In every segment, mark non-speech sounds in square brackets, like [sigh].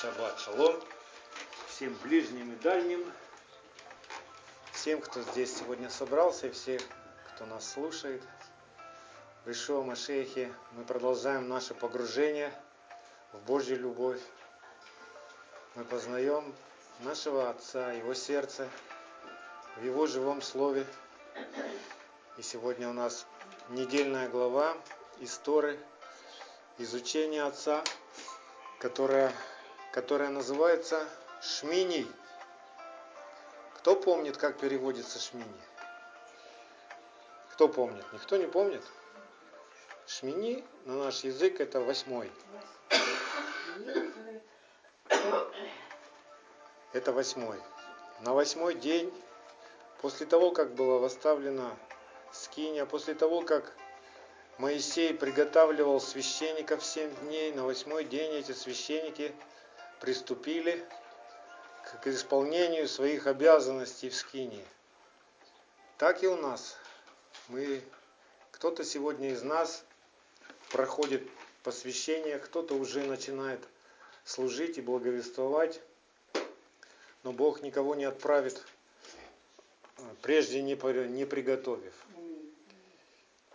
Шаббат шалом всем ближним и дальним, всем, кто здесь сегодня собрался, и всех, кто нас слушает. В Ишуа Машехе мы продолжаем наше погружение в Божью любовь. Мы познаем нашего Отца, Его сердце, в Его живом Слове. И сегодня у нас недельная глава истории изучения Отца, которая которая называется Шмини. Кто помнит, как переводится Шмини? Кто помнит? Никто не помнит? Шмини на наш язык это восьмой. Это восьмой. На восьмой день, после того, как была восставлена скиния, после того, как Моисей приготавливал священников семь дней, на восьмой день эти священники – приступили к исполнению своих обязанностей в Скинии. Так и у нас. Мы, кто-то сегодня из нас проходит посвящение, кто-то уже начинает служить и благовествовать, но Бог никого не отправит, прежде не, не приготовив.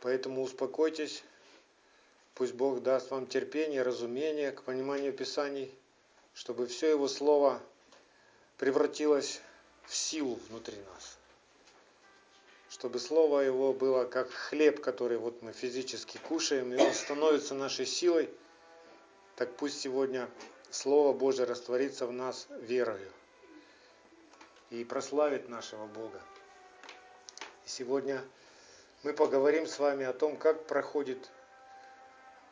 Поэтому успокойтесь, пусть Бог даст вам терпение, разумение к пониманию Писаний – чтобы все Его Слово превратилось в силу внутри нас. Чтобы Слово Его было как хлеб, который вот мы физически кушаем, и он становится нашей силой, так пусть сегодня Слово Божье растворится в нас верою и прославит нашего Бога. И сегодня мы поговорим с вами о том, как проходит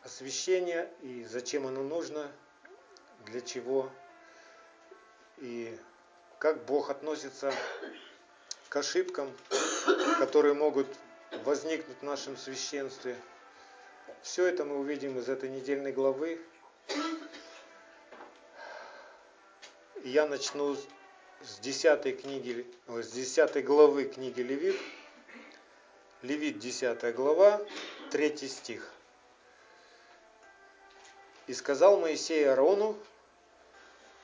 освящение и зачем оно нужно, для чего и как Бог относится к ошибкам, которые могут возникнуть в нашем священстве. Все это мы увидим из этой недельной главы. я начну с 10 книги, с 10 главы книги Левит. Левит 10 глава, 3 стих. И сказал Моисей Аарону,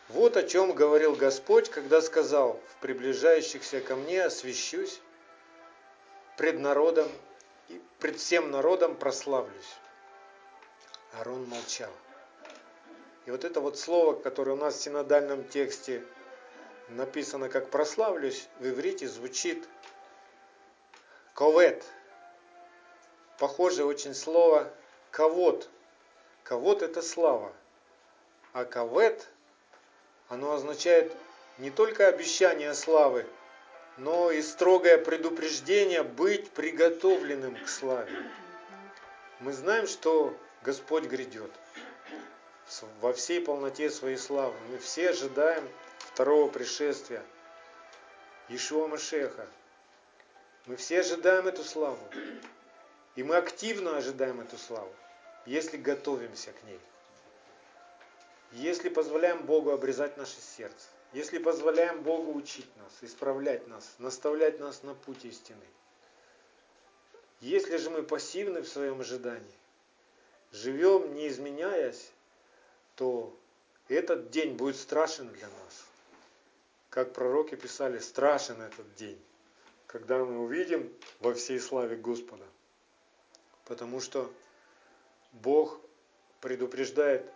вот о чем говорил Господь, когда сказал, в приближающихся ко мне освящусь, пред народом и пред всем народом прославлюсь. Аарон молчал. И вот это вот слово, которое у нас в синодальном тексте написано как прославлюсь, в иврите звучит ковет. Похоже очень слово ковод. Ковод это слава. А ковет оно означает не только обещание славы, но и строгое предупреждение быть приготовленным к славе. Мы знаем, что Господь грядет во всей полноте своей славы. Мы все ожидаем второго пришествия Ишуа Машеха. Мы все ожидаем эту славу. И мы активно ожидаем эту славу, если готовимся к ней если позволяем Богу обрезать наше сердце, если позволяем Богу учить нас, исправлять нас, наставлять нас на путь истины. Если же мы пассивны в своем ожидании, живем не изменяясь, то этот день будет страшен для нас. Как пророки писали, страшен этот день, когда мы увидим во всей славе Господа. Потому что Бог предупреждает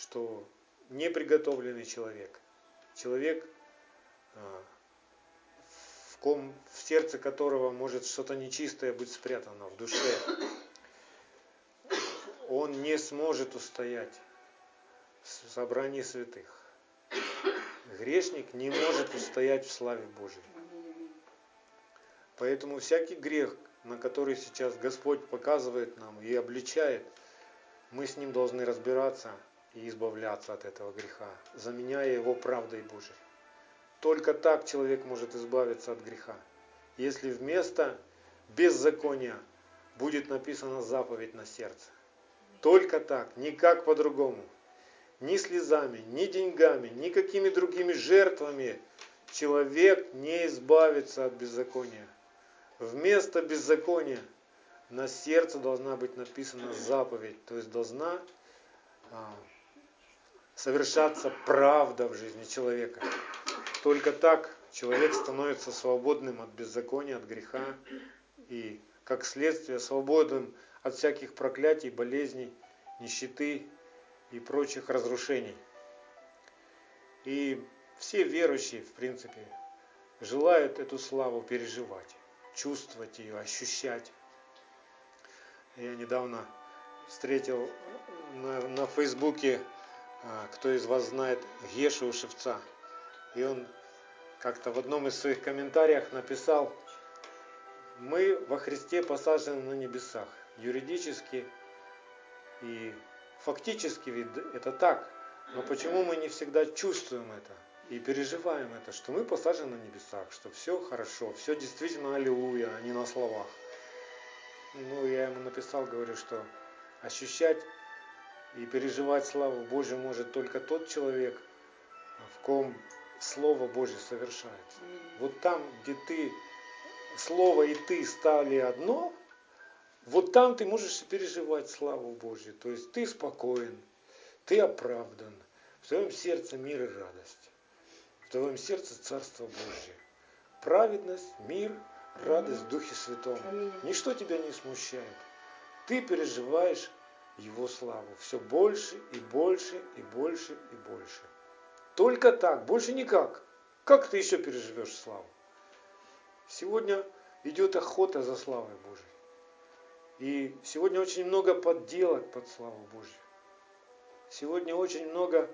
что неприготовленный человек, человек, а, в, ком, в сердце которого может что-то нечистое быть спрятано в душе, он не сможет устоять в собрании святых. Грешник не может устоять в славе Божьей. Поэтому всякий грех, на который сейчас Господь показывает нам и обличает, мы с ним должны разбираться – и избавляться от этого греха, заменяя его правдой Божией. Только так человек может избавиться от греха. Если вместо беззакония будет написана заповедь на сердце. Только так, никак по-другому. Ни слезами, ни деньгами, ни какими другими жертвами человек не избавится от беззакония. Вместо беззакония на сердце должна быть написана заповедь, то есть должна а, совершаться правда в жизни человека. Только так человек становится свободным от беззакония, от греха и, как следствие, свободным от всяких проклятий, болезней, нищеты и прочих разрушений. И все верующие, в принципе, желают эту славу переживать, чувствовать ее, ощущать. Я недавно встретил на, на Фейсбуке, а, кто из вас знает, Гешу Шевца. И он как-то в одном из своих комментариев написал, мы во Христе посажены на небесах. Юридически и фактически ведь это так. Но почему мы не всегда чувствуем это и переживаем это, что мы посажены на небесах, что все хорошо, все действительно аллилуйя, а не на словах. Ну, я ему написал, говорю, что ощущать и переживать славу Божью может только тот человек, в ком Слово Божье совершается. Вот там, где ты, Слово и ты стали одно, вот там ты можешь переживать славу Божью. То есть ты спокоен, ты оправдан, в твоем сердце мир и радость, в твоем сердце Царство Божье. Праведность, мир, радость в Духе Святом. Ничто тебя не смущает. Ты переживаешь Его славу все больше и больше и больше и больше. Только так, больше никак. Как ты еще переживешь славу? Сегодня идет охота за славой Божьей. И сегодня очень много подделок под славу Божью. Сегодня очень много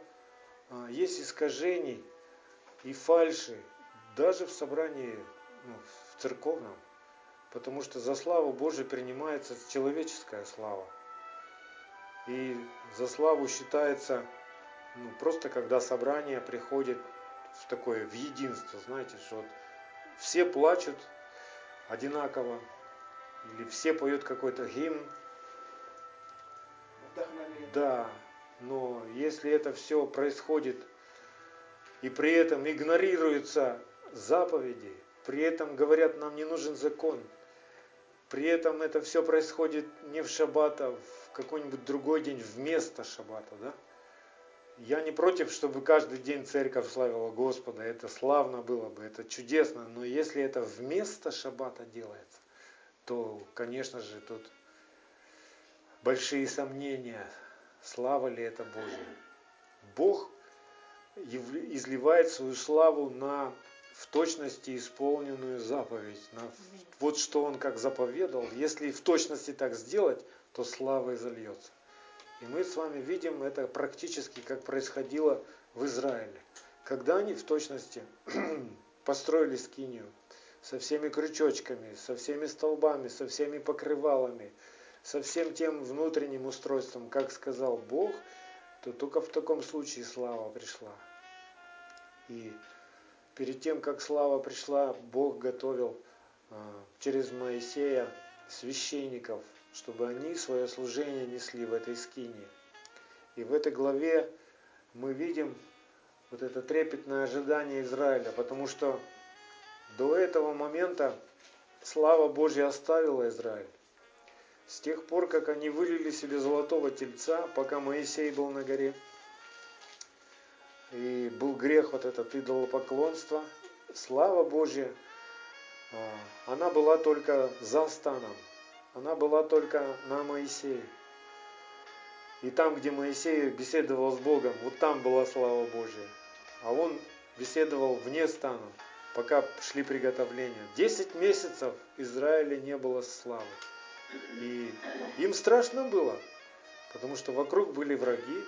а, есть искажений и фальши, даже в собрании ну, в церковном. Потому что за славу Божию принимается человеческая слава. И за славу считается ну, просто когда собрание приходит в такое в единство, знаете, что вот все плачут одинаково, или все поют какой-то гимн. Да, но если это все происходит и при этом игнорируются заповеди, при этом говорят, нам не нужен закон, при этом это все происходит не в шаббат, а в какой-нибудь другой день вместо шаббата, да? Я не против, чтобы каждый день церковь славила Господа, это славно было бы, это чудесно, но если это вместо шаббата делается, то, конечно же, тут большие сомнения, слава ли это Божья. Бог изливает свою славу на в точности исполненную заповедь. На, вот что он как заповедал. Если в точности так сделать, то слава изольется. И мы с вами видим это практически, как происходило в Израиле. Когда они в точности [clears throat] построили скинию со всеми крючочками, со всеми столбами, со всеми покрывалами, со всем тем внутренним устройством, как сказал Бог, то только в таком случае слава пришла. И перед тем, как слава пришла, Бог готовил а, через Моисея священников, чтобы они свое служение несли в этой скине. И в этой главе мы видим вот это трепетное ожидание Израиля, потому что до этого момента слава Божья оставила Израиль. С тех пор, как они вылили себе золотого тельца, пока Моисей был на горе, и был грех вот этот идолопоклонство, слава Божья, а, она была только за станом она была только на Моисее. И там, где Моисей беседовал с Богом, вот там была слава Божья. А он беседовал вне стана, пока шли приготовления. Десять месяцев Израиля не было славы. И им страшно было, потому что вокруг были враги.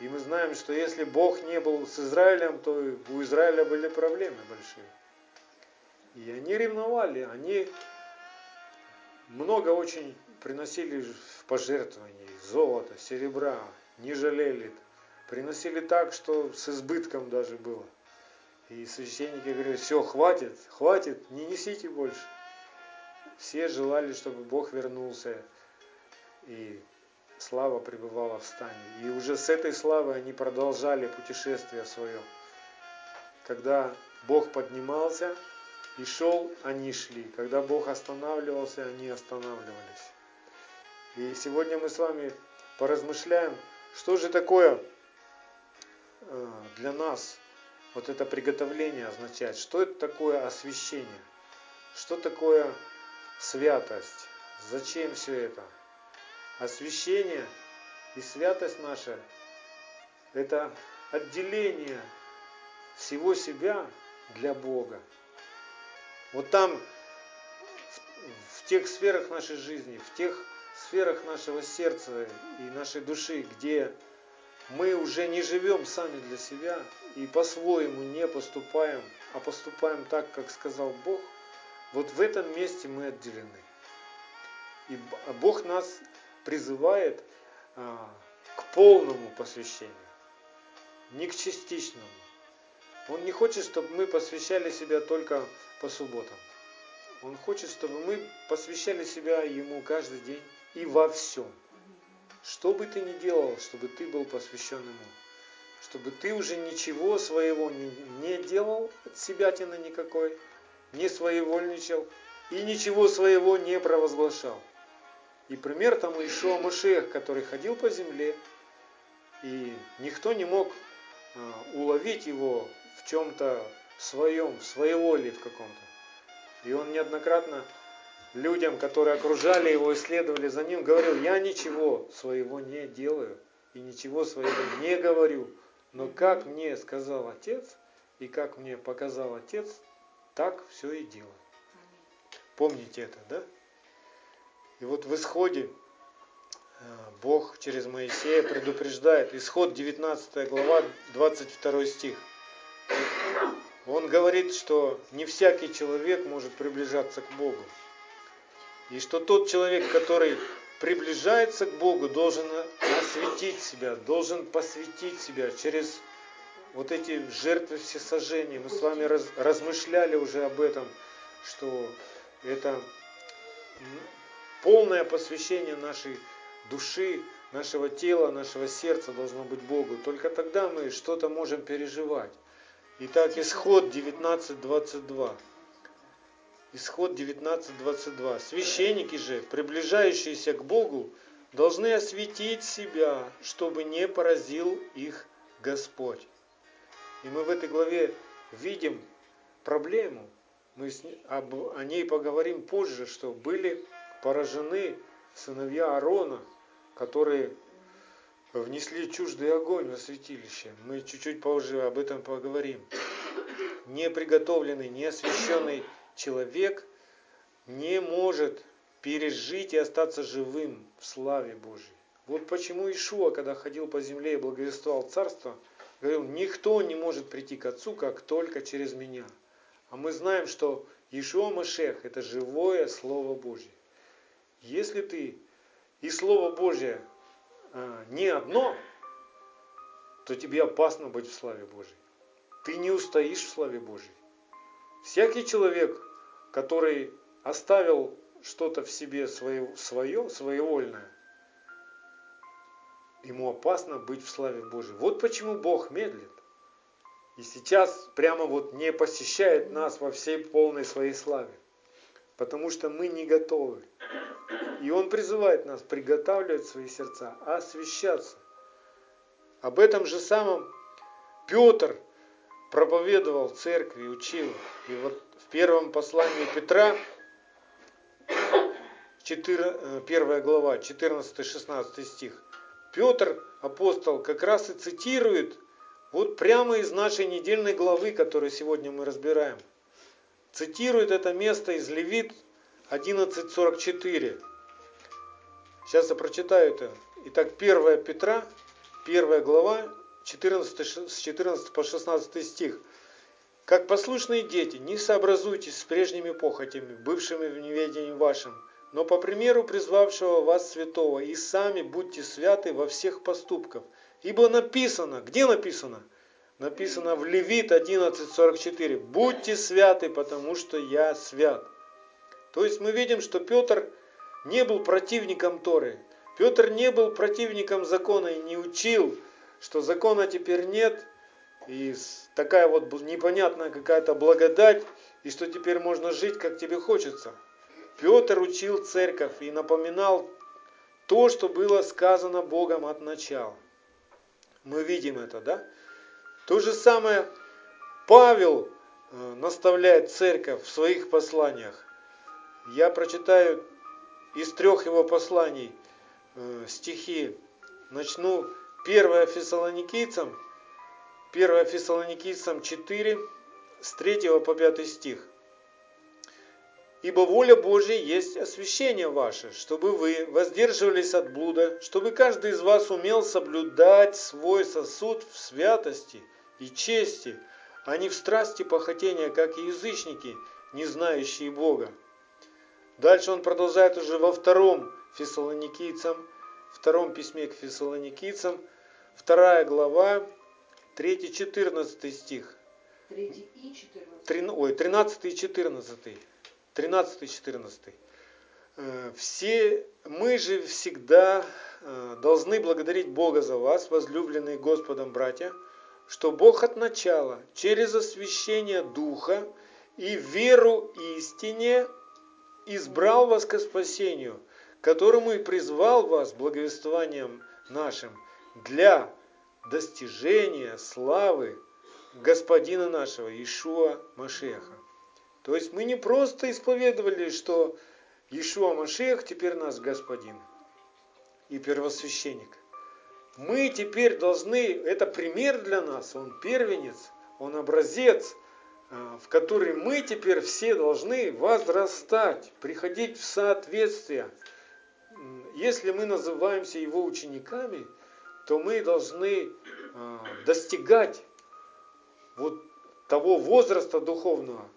И мы знаем, что если Бог не был с Израилем, то у Израиля были проблемы большие. И они ревновали, они много очень приносили в пожертвований, золота, серебра, не жалели. Приносили так, что с избытком даже было. И священники говорили, все, хватит, хватит, не несите больше. Все желали, чтобы Бог вернулся, и слава пребывала в стане. И уже с этой славой они продолжали путешествие свое. Когда Бог поднимался, и шел, они шли. Когда Бог останавливался, они останавливались. И сегодня мы с вами поразмышляем, что же такое э, для нас вот это приготовление означает? Что это такое освящение? Что такое святость? Зачем все это? Освящение и святость наша – это отделение всего себя для Бога. Вот там, в, тех сферах нашей жизни, в тех сферах нашего сердца и нашей души, где мы уже не живем сами для себя и по-своему не поступаем, а поступаем так, как сказал Бог, вот в этом месте мы отделены. И Бог нас призывает а, к полному посвящению, не к частичному. Он не хочет, чтобы мы посвящали себя только по субботам. Он хочет, чтобы мы посвящали себя Ему каждый день и во всем. Что бы ты ни делал, чтобы ты был посвящен Ему. Чтобы ты уже ничего своего не, не делал, от себя тина никакой, не своевольничал и ничего своего не провозглашал. И пример тому Ишуа Машех, который ходил по земле, и никто не мог а, уловить его в чем-то своем, в своеволии в каком-то. И он неоднократно людям, которые окружали его, исследовали за ним, говорил, я ничего своего не делаю и ничего своего не говорю, но как мне сказал Отец и как мне показал Отец, так все и делаю. Помните это, да? И вот в исходе э, Бог через Моисея предупреждает. Исход 19 глава, 22 стих. Он говорит, что не всякий человек может приближаться к Богу. И что тот человек, который приближается к Богу, должен осветить себя, должен посвятить себя через вот эти жертвы всесожжения. Мы с вами раз, размышляли уже об этом, что это полное посвящение нашей души, нашего тела, нашего сердца должно быть Богу. Только тогда мы что-то можем переживать. Итак, исход 19.22. Исход 19.22. Священники же, приближающиеся к Богу, должны осветить себя, чтобы не поразил их Господь. И мы в этой главе видим проблему. Мы о ней поговорим позже, что были поражены сыновья Аарона, которые внесли чуждый огонь во святилище. Мы чуть-чуть позже об этом поговорим. Неприготовленный, неосвященный человек не может пережить и остаться живым в славе Божьей. Вот почему Ишуа, когда ходил по земле и благовествовал царство, говорил, никто не может прийти к Отцу, как только через меня. А мы знаем, что Ишуа Машех – это живое Слово Божье. Если ты и Слово Божье а, не одно, то тебе опасно быть в славе Божьей. Ты не устоишь в славе Божьей. Всякий человек, который оставил что-то в себе свое, свое, своевольное, ему опасно быть в славе Божьей. Вот почему Бог медлит. И сейчас прямо вот не посещает нас во всей полной своей славе. Потому что мы не готовы. И Он призывает нас приготавливать свои сердца, освящаться. Об этом же самом Петр проповедовал церкви, учил. И вот в первом послании Петра, 4, 1 э, глава, 14-16 стих, Петр, апостол, как раз и цитирует вот прямо из нашей недельной главы, которую сегодня мы разбираем. Цитирует это место из Левит 11.44. Сейчас я прочитаю это. Итак, 1 Петра, 1 глава, 14, с 14 по 16 стих. «Как послушные дети, не сообразуйтесь с прежними похотями, бывшими в неведении вашем, но по примеру призвавшего вас святого, и сами будьте святы во всех поступках. Ибо написано, где написано? Написано в Левит 11.44, «Будьте святы, потому что я свят». То есть мы видим, что Петр не был противником Торы. Петр не был противником закона и не учил, что закона теперь нет, и такая вот непонятная какая-то благодать, и что теперь можно жить, как тебе хочется. Петр учил церковь и напоминал то, что было сказано Богом от начала. Мы видим это, да? То же самое Павел э, наставляет церковь в своих посланиях. Я прочитаю из трех его посланий э, стихи. Начну 1 Фессалоникийцам, 1 Фессалоникийцам 4, с 3 по 5 стих. Ибо воля Божья есть освящение ваше, чтобы вы воздерживались от блуда, чтобы каждый из вас умел соблюдать свой сосуд в святости и чести, а не в страсти похотения, как и язычники, не знающие Бога. Дальше он продолжает уже во втором фессалоникийцам, втором письме к фессалоникийцам, вторая глава, 3-14 стих. 3 и 14. Ой, 13 и 14. 13-14. Э, все мы же всегда э, должны благодарить Бога за вас, возлюбленные Господом братья, что Бог от начала, через освящение Духа и веру истине избрал вас к спасению, которому и призвал вас благовествованием нашим для достижения славы Господина нашего Ишуа Машеха. То есть мы не просто исповедовали, что Ишуа Машех теперь наш Господин и первосвященник. Мы теперь должны, это пример для нас, он первенец, он образец, э, в который мы теперь все должны возрастать, приходить в соответствие. Если мы называемся его учениками, то мы должны э, достигать вот того возраста духовного,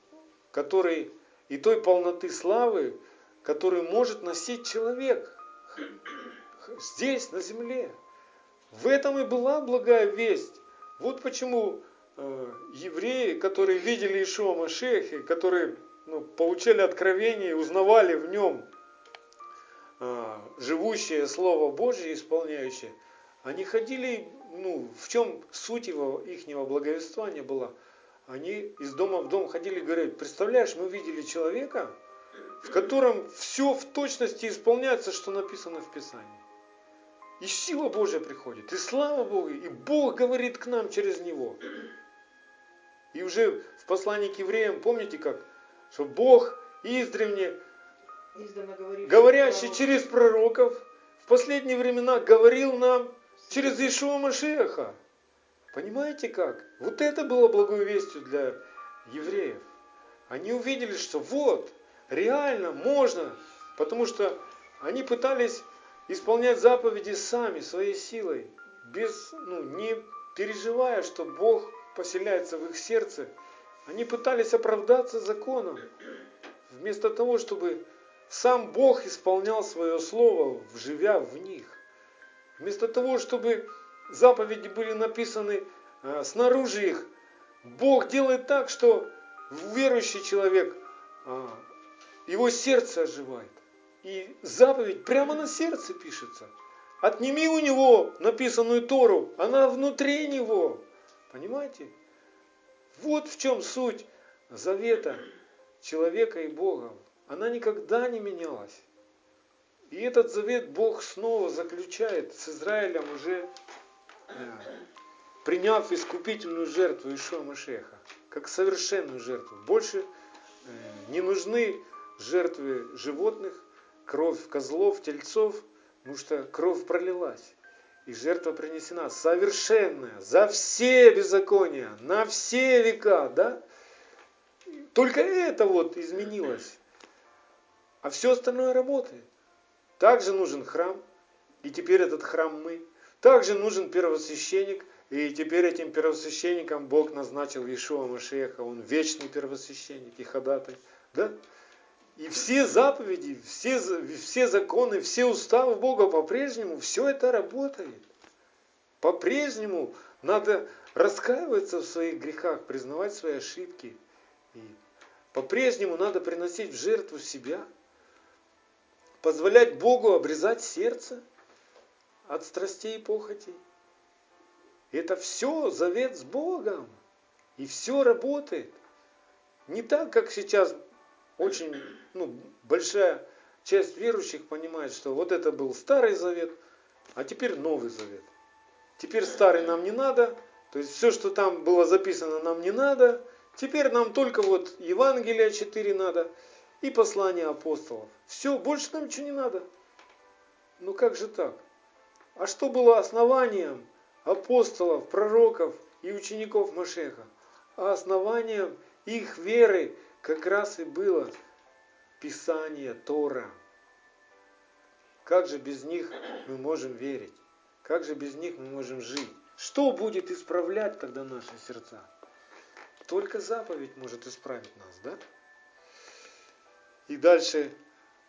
который и той полноты славы, которую может носить человек здесь, на земле. В этом и была благая весть. Вот почему э, евреи, которые видели Ишуа Машехи, которые ну, получали откровение и узнавали в нем э, живущее Слово Божье, исполняющее, они ходили, ну, в чем суть его, ихнего благовествования была – они из дома в дом ходили и говорили, представляешь, мы видели человека, в котором все в точности исполняется, что написано в Писании. И сила Божья приходит, и слава Богу, и Бог говорит к нам через него. И уже в послании к евреям, помните как? Что Бог издревне, говорящий через пророков, в последние времена говорил нам через Ишуа Машеха. Понимаете как? Вот это было благой вестью для евреев. Они увидели, что вот, реально можно, потому что они пытались исполнять заповеди сами, своей силой, без, ну, не переживая, что Бог поселяется в их сердце. Они пытались оправдаться законом, вместо того, чтобы сам Бог исполнял свое слово, живя в них. Вместо того, чтобы заповеди были написаны э, снаружи их. Бог делает так, что верующий человек, э, его сердце оживает. И заповедь прямо на сердце пишется. Отними у него написанную Тору, она внутри него. Понимаете? Вот в чем суть завета человека и Бога. Она никогда не менялась. И этот завет Бог снова заключает с Израилем уже приняв искупительную жертву Ишуа Машеха, как совершенную жертву. Больше э, не нужны жертвы животных, кровь козлов, тельцов, потому что кровь пролилась. И жертва принесена совершенная, за все беззакония, на все века, да? Только это вот изменилось. А все остальное работает. Также нужен храм, и теперь этот храм мы. Также нужен первосвященник, и теперь этим первосвященником Бог назначил Иешуа Машеха, он вечный первосвященник и ходатай. Да? И все заповеди, все, все законы, все уставы Бога по-прежнему, все это работает. По-прежнему надо раскаиваться в своих грехах, признавать свои ошибки. И по-прежнему надо приносить в жертву себя, позволять Богу обрезать сердце – от страстей и похотей. Это все завет с Богом. И все работает. Не так, как сейчас очень ну, большая часть верующих понимает, что вот это был старый завет, а теперь новый завет. Теперь старый нам не надо, То есть все, что там было записано, нам не надо. Теперь нам только вот Евангелия 4 надо и послания апостолов. Все, больше нам ничего не надо. Ну как же так? А что было основанием апостолов, пророков и учеников Машеха? А основанием их веры как раз и было Писание Тора. Как же без них мы можем верить? Как же без них мы можем жить? Что будет исправлять тогда наши сердца? Только заповедь может исправить нас, да? И дальше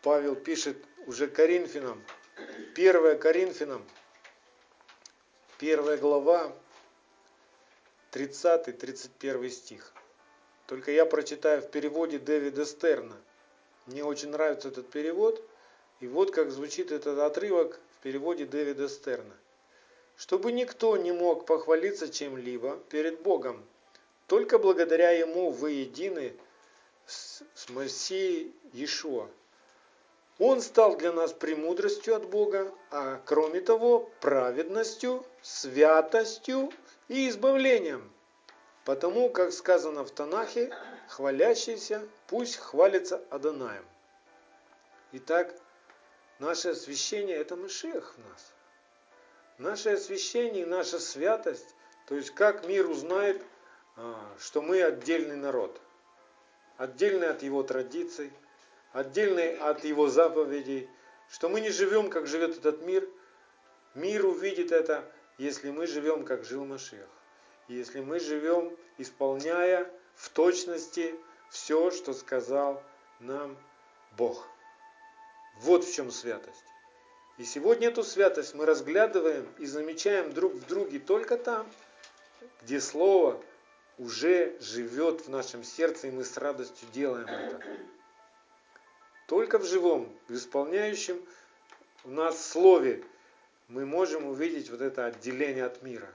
Павел пишет уже Коринфянам, 1 Коринфянам, 1 глава, 30-31 стих. Только я прочитаю в переводе Дэвида Стерна. Мне очень нравится этот перевод. И вот как звучит этот отрывок в переводе Дэвида Стерна. Чтобы никто не мог похвалиться чем-либо перед Богом, только благодаря Ему вы едины с, с Мессией Иешуа. Он стал для нас премудростью от Бога, а кроме того праведностью, святостью и избавлением. Потому, как сказано в Танахе, хвалящийся пусть хвалится Адонаем. Итак, наше освящение – это Машех в нас. Наше освящение и наша святость, то есть как мир узнает, а, что мы отдельный народ, отдельный от его традиций, отдельный от его заповедей, что мы не живем, как живет этот мир. Мир увидит это, если мы живем, как жил Машех. Если мы живем, исполняя в точности все, что сказал нам Бог. Вот в чем святость. И сегодня эту святость мы разглядываем и замечаем друг в друге только там, где Слово уже живет в нашем сердце, и мы с радостью делаем это. Только в живом, в исполняющем в нас Слове мы можем увидеть вот это отделение от мира.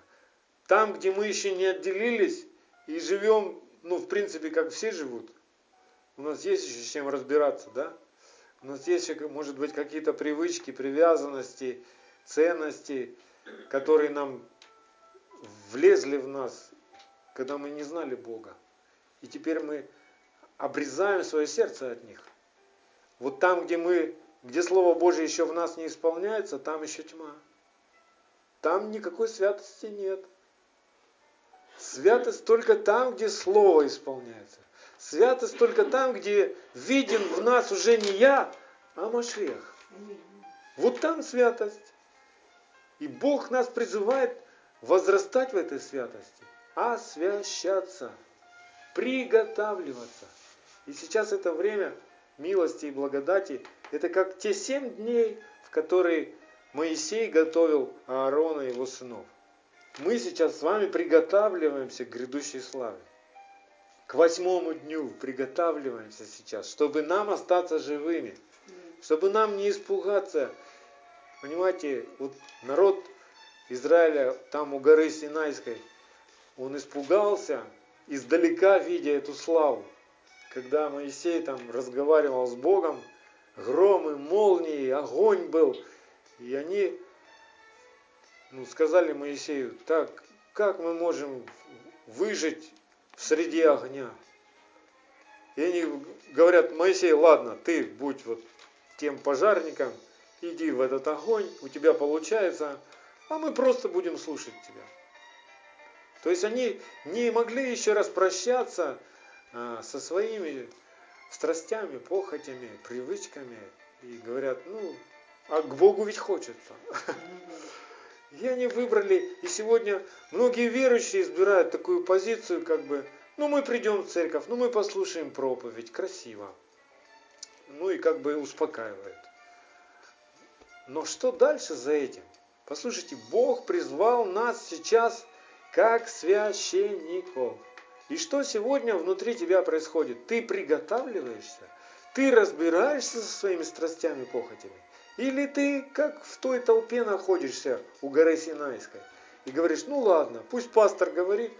Там, где мы еще не отделились и живем, ну, в принципе, как все живут, у нас есть еще с чем разбираться, да? У нас есть, может быть, какие-то привычки, привязанности, ценности, которые нам влезли в нас, когда мы не знали Бога. И теперь мы обрезаем свое сердце от них. Вот там, где мы, где Слово Божье еще в нас не исполняется, там еще тьма. Там никакой святости нет. Святость только там, где Слово исполняется. Святость только там, где виден в нас уже не я, а Машех. Вот там святость. И Бог нас призывает возрастать в этой святости, освящаться, приготавливаться. И сейчас это время милости и благодати, это как те семь дней, в которые Моисей готовил Аарона и его сынов. Мы сейчас с вами приготавливаемся к грядущей славе к восьмому дню приготавливаемся сейчас, чтобы нам остаться живыми, чтобы нам не испугаться. Понимаете, вот народ Израиля там у горы Синайской, он испугался, издалека видя эту славу. Когда Моисей там разговаривал с Богом, громы, молнии, огонь был. И они ну, сказали Моисею, так, как мы можем выжить среди огня. И они говорят, Моисей, ладно, ты будь вот тем пожарником, иди в этот огонь, у тебя получается, а мы просто будем слушать тебя. То есть они не могли еще раз прощаться а, со своими страстями, похотями, привычками. И говорят, ну, а к Богу ведь хочется. И они выбрали, и сегодня многие верующие избирают такую позицию, как бы, ну мы придем в церковь, ну мы послушаем проповедь, красиво. Ну и как бы успокаивает. Но что дальше за этим? Послушайте, Бог призвал нас сейчас как священников. И что сегодня внутри тебя происходит? Ты приготавливаешься, ты разбираешься со своими страстями, похотями. Или ты, как в той толпе находишься у горы Синайской, и говоришь, ну ладно, пусть пастор говорит,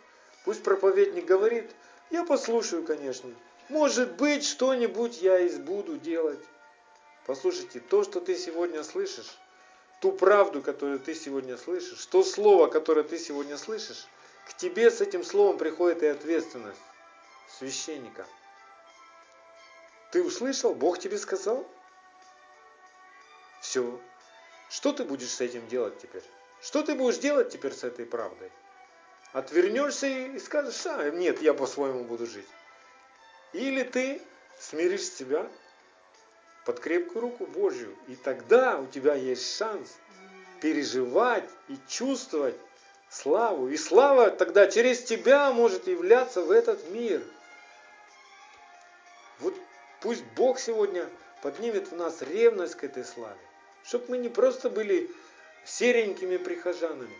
пусть проповедник говорит, я послушаю, конечно. Может быть, что-нибудь я и буду делать. Послушайте, то, что ты сегодня слышишь, ту правду, которую ты сегодня слышишь, то слово, которое ты сегодня слышишь, к тебе с этим словом приходит и ответственность священника. Ты услышал? Бог тебе сказал? Все. Что ты будешь с этим делать теперь? Что ты будешь делать теперь с этой правдой? Отвернешься и скажешь, а, нет, я по-своему буду жить. Или ты смиришь себя под крепкую руку Божью, и тогда у тебя есть шанс переживать и чувствовать славу. И слава тогда через тебя может являться в этот мир. Вот пусть Бог сегодня поднимет в нас ревность к этой славе. Чтобы мы не просто были серенькими прихожанами,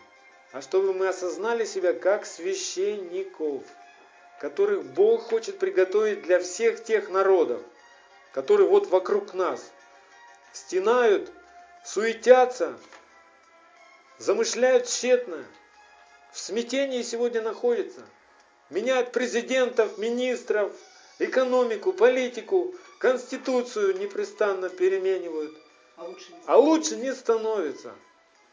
а чтобы мы осознали себя как священников, которых Бог хочет приготовить для всех тех народов, которые вот вокруг нас стенают, суетятся, замышляют тщетно, в смятении сегодня находятся, меняют президентов, министров, экономику, политику, конституцию непрестанно переменивают. А лучше не, а лучше не становится.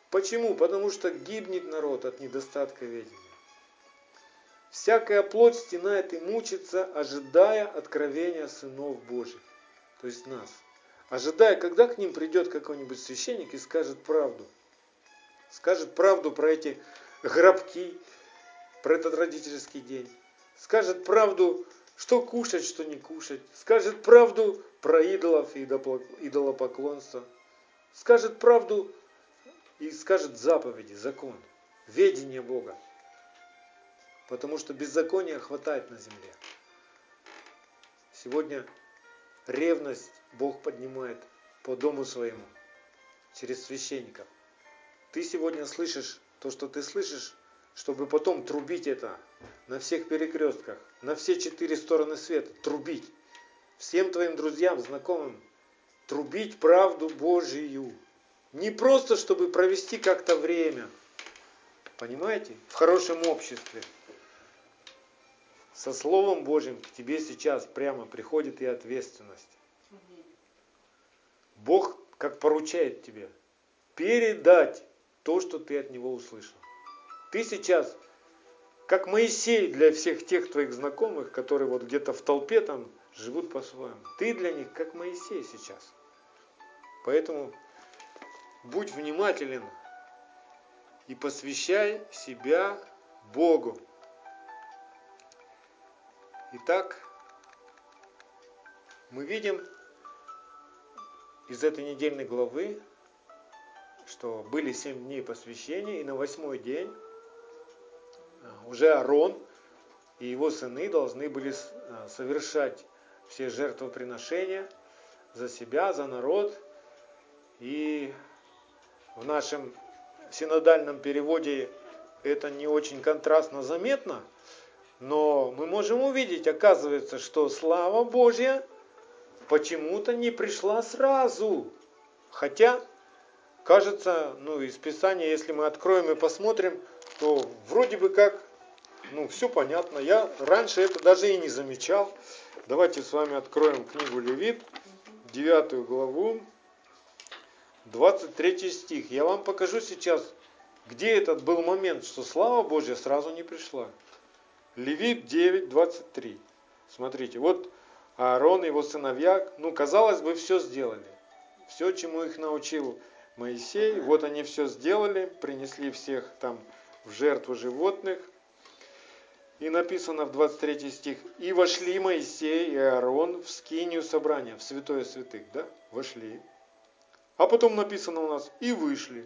Почему? Потому что гибнет народ от недостатка ведения. Всякая плоть стенает и мучится, ожидая откровения сынов Божьих, то есть нас. Ожидая, когда к ним придет какой-нибудь священник и скажет правду. Скажет правду про эти гробки, про этот родительский день. Скажет правду, что кушать, что не кушать. Скажет правду про идолов и идолопоклонство. Скажет правду и скажет заповеди, закон, ведение Бога. Потому что беззакония хватает на земле. Сегодня ревность Бог поднимает по дому своему, через священников. Ты сегодня слышишь то, что ты слышишь, чтобы потом трубить это на всех перекрестках, на все четыре стороны света, трубить. Всем твоим друзьям, знакомым, трубить правду Божию. Не просто, чтобы провести как-то время, понимаете, в хорошем обществе. Со Словом Божьим к тебе сейчас прямо приходит и ответственность. Бог как поручает тебе передать то, что ты от Него услышал. Ты сейчас, как Моисей для всех тех твоих знакомых, которые вот где-то в толпе там живут по-своему. Ты для них как Моисей сейчас. Поэтому будь внимателен и посвящай себя Богу. Итак, мы видим из этой недельной главы, что были семь дней посвящения, и на восьмой день уже Арон и его сыны должны были а, совершать все жертвоприношения за себя, за народ. И в нашем синодальном переводе это не очень контрастно заметно, но мы можем увидеть, оказывается, что слава Божья почему-то не пришла сразу. Хотя, кажется, ну, из Писания, если мы откроем и посмотрим, то вроде бы как, ну, все понятно. Я раньше это даже и не замечал. Давайте с вами откроем книгу Левит, 9 главу, 23 стих. Я вам покажу сейчас, где этот был момент, что слава Божья сразу не пришла. Левит 9, 23. Смотрите, вот Аарон и его сыновья, ну, казалось бы, все сделали. Все, чему их научил Моисей, вот они все сделали, принесли всех там в жертву животных – и написано в 23 стих, «И вошли Моисей и Аарон в скинию собрания, в святое святых». Да? Вошли. А потом написано у нас, «И вышли».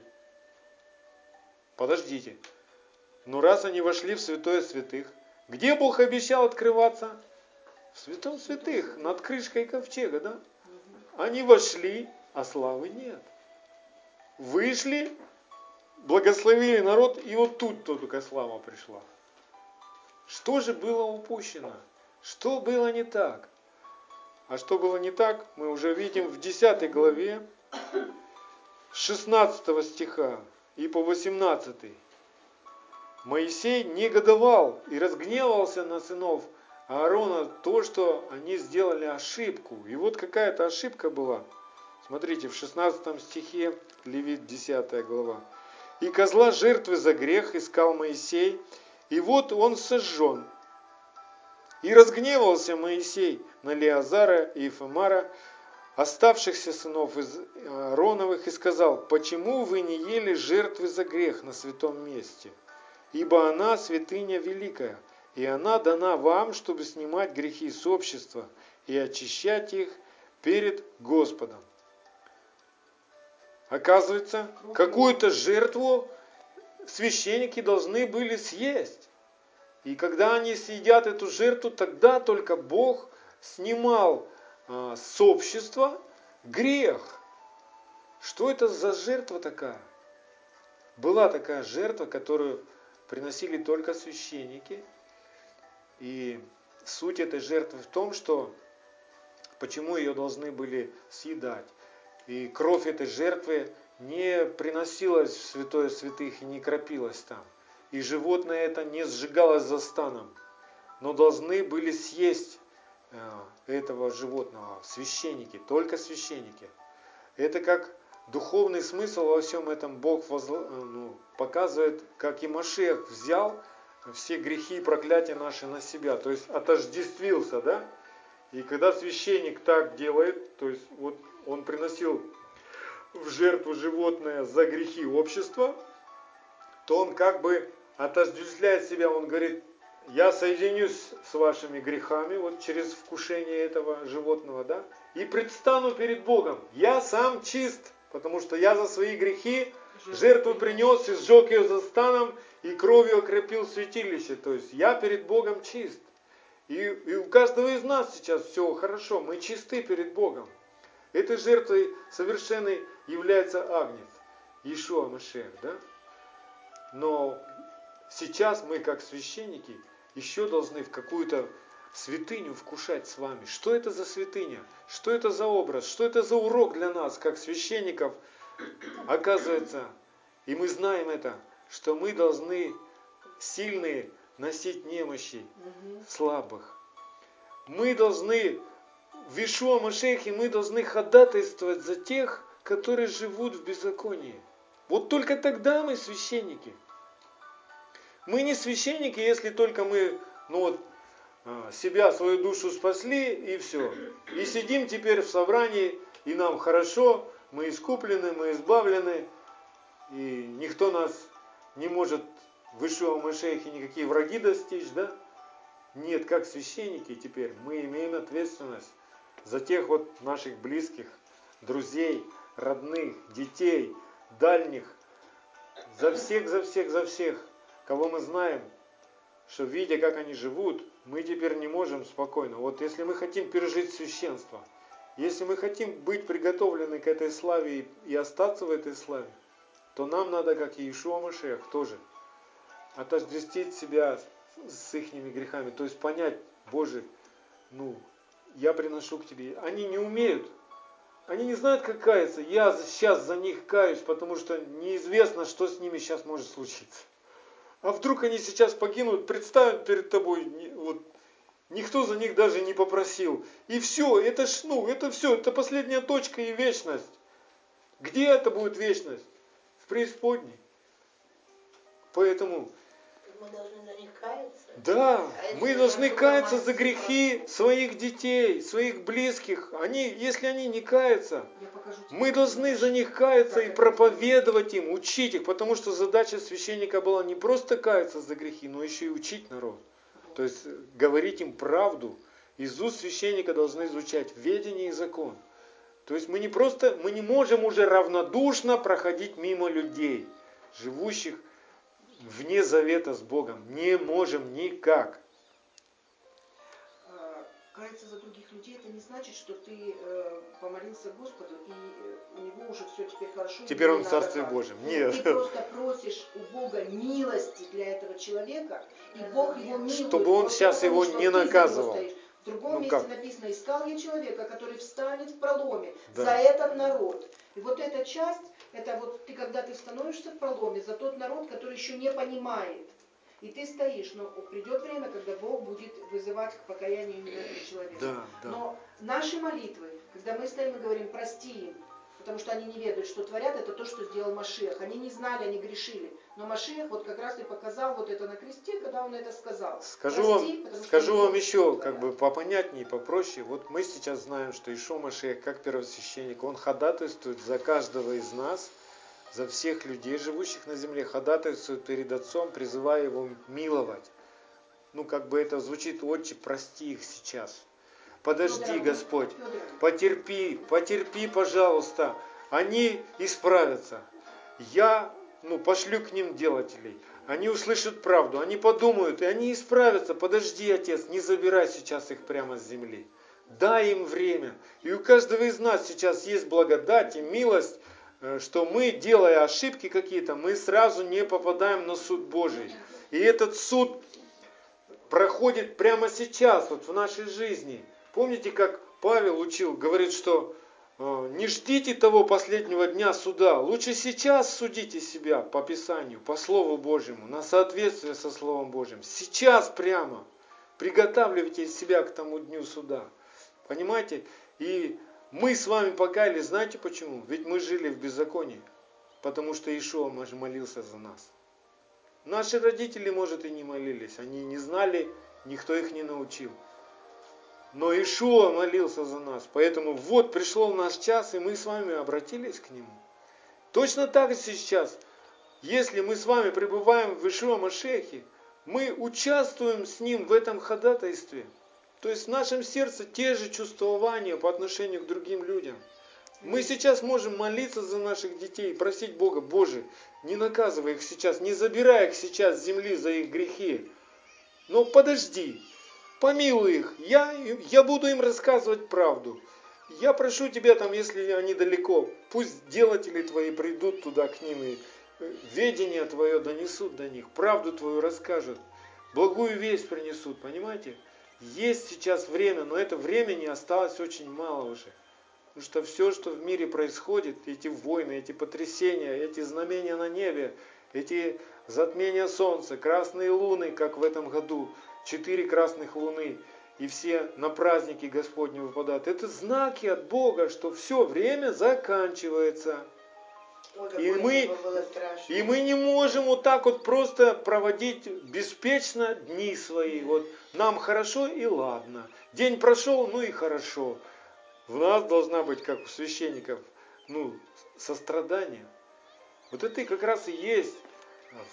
Подождите. Но раз они вошли в святое святых, где Бог обещал открываться? В святом святых, над крышкой ковчега, да? Они вошли, а славы нет. Вышли, благословили народ, и вот тут только слава пришла. Что же было упущено? Что было не так? А что было не так, мы уже видим в 10 главе 16 стиха и по 18. Моисей негодовал и разгневался на сынов Аарона то, что они сделали ошибку. И вот какая-то ошибка была. Смотрите, в 16 стихе, Левит 10 глава. «И козла жертвы за грех искал Моисей, и вот он сожжен. И разгневался Моисей на Леозара и Ефемара, оставшихся сынов из Аароновых, и сказал, «Почему вы не ели жертвы за грех на святом месте? Ибо она святыня великая, и она дана вам, чтобы снимать грехи с общества и очищать их перед Господом». Оказывается, какую-то жертву священники должны были съесть. И когда они съедят эту жертву, тогда только Бог снимал а, с общества грех. Что это за жертва такая? Была такая жертва, которую приносили только священники. И суть этой жертвы в том, что почему ее должны были съедать. И кровь этой жертвы не приносилась в святое святых и не кропилась там. И животное это не сжигалось за станом, но должны были съесть э, этого животного священники, только священники. Это как духовный смысл во всем этом Бог возла, э, ну, показывает, как и Машех взял все грехи и проклятия наши на себя, то есть отождествился, да? И когда священник так делает, то есть вот он приносил в жертву животное за грехи общества, то он как бы отождествляет себя, он говорит, я соединюсь с вашими грехами, вот через вкушение этого животного, да, и предстану перед Богом. Я сам чист, потому что я за свои грехи жертву принес и сжег ее за станом, и кровью окрепил святилище. То есть я перед Богом чист. И, и у каждого из нас сейчас все хорошо, мы чисты перед Богом. Этой жертвой совершенной является Агнец, Иешуа Машех, да? Но сейчас мы, как священники, еще должны в какую-то святыню вкушать с вами. Что это за святыня? Что это за образ? Что это за урок для нас, как священников? Оказывается, и мы знаем это, что мы должны сильные носить немощи слабых. Мы должны в Ишуа Машехе мы должны ходатайствовать за тех, которые живут в беззаконии. Вот только тогда мы священники. Мы не священники, если только мы ну вот, а, себя, свою душу спасли и все. И сидим теперь в собрании, и нам хорошо, мы искуплены, мы избавлены, и никто нас не может в Ишуа Машехе никакие враги достичь, да? Нет, как священники теперь мы имеем ответственность за тех вот наших близких, друзей, родных, детей, дальних, за всех, за всех, за всех, кого мы знаем, что видя, как они живут, мы теперь не можем спокойно. Вот если мы хотим пережить священство, если мы хотим быть приготовлены к этой славе и остаться в этой славе, то нам надо, как и Ишуа Машех, тоже отождествить себя с их грехами, то есть понять, Боже, ну, я приношу к тебе. Они не умеют. Они не знают, как каяться. Я сейчас за них каюсь, потому что неизвестно, что с ними сейчас может случиться. А вдруг они сейчас погибнут, представят перед тобой, вот, никто за них даже не попросил. И все, это ж, ну, это все, это последняя точка и вечность. Где это будет вечность? В преисподней. Поэтому мы должны за них каяться. Да, А мы если должны каяться мать за грехи своих детей, своих близких. Они, если они не каются, Я покажу тебе. мы должны за них каяться и проповедовать им, учить их, потому что задача священника была не просто каяться за грехи, но еще и учить народ. То есть э, говорить им правду. Из уст священника должны звучать ведение и закон. То есть мы не просто, мы не можем уже равнодушно проходить мимо людей, живущих вне завета с Богом. Не можем никак. А, Каяться за других людей, это не значит, что ты э, помолился Господу, и э, у него уже все теперь хорошо. Теперь он в Царстве. Божьем. Ты Нет. просто просишь у Бога милости для этого человека, и Бог его милует. Чтобы он сейчас потому, его не ты наказывал. В другом Ну месте как? написано, искал я человека, который встанет в проломе Да. за этот народ. И вот эта часть, это вот ты когда ты становишься в проломе за тот народ, который еще не понимает. И ты стоишь, но придет время, когда Бог будет вызывать к покаянию именно человека. Да, да. Но наши молитвы, когда мы стоим и говорим, прости им, потому что они не ведают, что творят, это то, что сделал Машех. Они не знали, они грешили. Но Машиах вот как раз и показал вот это на кресте, когда он это сказал. Скажу Прости, вам, скажу вам еще твоя. как бы попонятнее, попроще. Вот мы сейчас знаем, что Ишо Машех, как первосвященник, он ходатайствует за каждого из нас, за всех людей, живущих на земле, ходатайствует перед Отцом, призывая его миловать. Ну, как бы это звучит, Отче, прости их сейчас. Подожди, Господь, потерпи, потерпи, пожалуйста, они исправятся. Я ну, пошлю к ним делателей. Они услышат правду, они подумают, и они исправятся. Подожди, Отец, не забирай сейчас их прямо с земли. Дай им время. И у каждого из нас сейчас есть благодать и милость, э, что мы, делая ошибки какие-то, мы сразу не попадаем на суд Божий. И этот суд проходит прямо сейчас, вот в нашей жизни. Помните, как Павел учил, говорит, что не ждите того последнего дня суда, лучше сейчас судите себя по Писанию, по Слову Божьему, на соответствие со Словом Божьим. Сейчас прямо приготавливайте себя к тому дню суда. Понимаете? И мы с вами покаялись, знаете почему? Ведь мы жили в беззаконии, потому что Ишуа молился за нас. Наши родители, может, и не молились, они не знали, никто их не научил. Но Ишуа молился за нас, поэтому вот пришел наш час, и мы с вами обратились к Нему. Точно так и сейчас, если мы с вами пребываем в Ишуа Машехе, мы участвуем с Ним в этом ходатайстве. То есть в нашем сердце те же чувствования по отношению к другим людям. Мы сейчас можем молиться за наших детей, просить Бога, Боже, не наказывай их сейчас, не забирай их сейчас с земли за их грехи. Но подожди, помилуй их, я, я буду им рассказывать правду. Я прошу тебя там, если они далеко, пусть делатели твои придут туда к ним и э, ведение твое донесут до них, правду твою расскажут, благую весть принесут, понимаете? Есть сейчас время, но это времени осталось очень мало уже. Потому что все, что в мире происходит, эти войны, эти потрясения, эти знамения на небе, эти затмения солнца, красные луны, как в этом году, четыре красных луны, и все на праздники Господни выпадают. Это знаки от Бога, что все время заканчивается. Ой, И мы-. И мы не можем вот так вот просто проводить беспечно дни свои. Вот нам хорошо и ладно. День прошел, ну и хорошо. В нас должна быть, как у священников, ну, сострадание. Вот это и как раз и есть,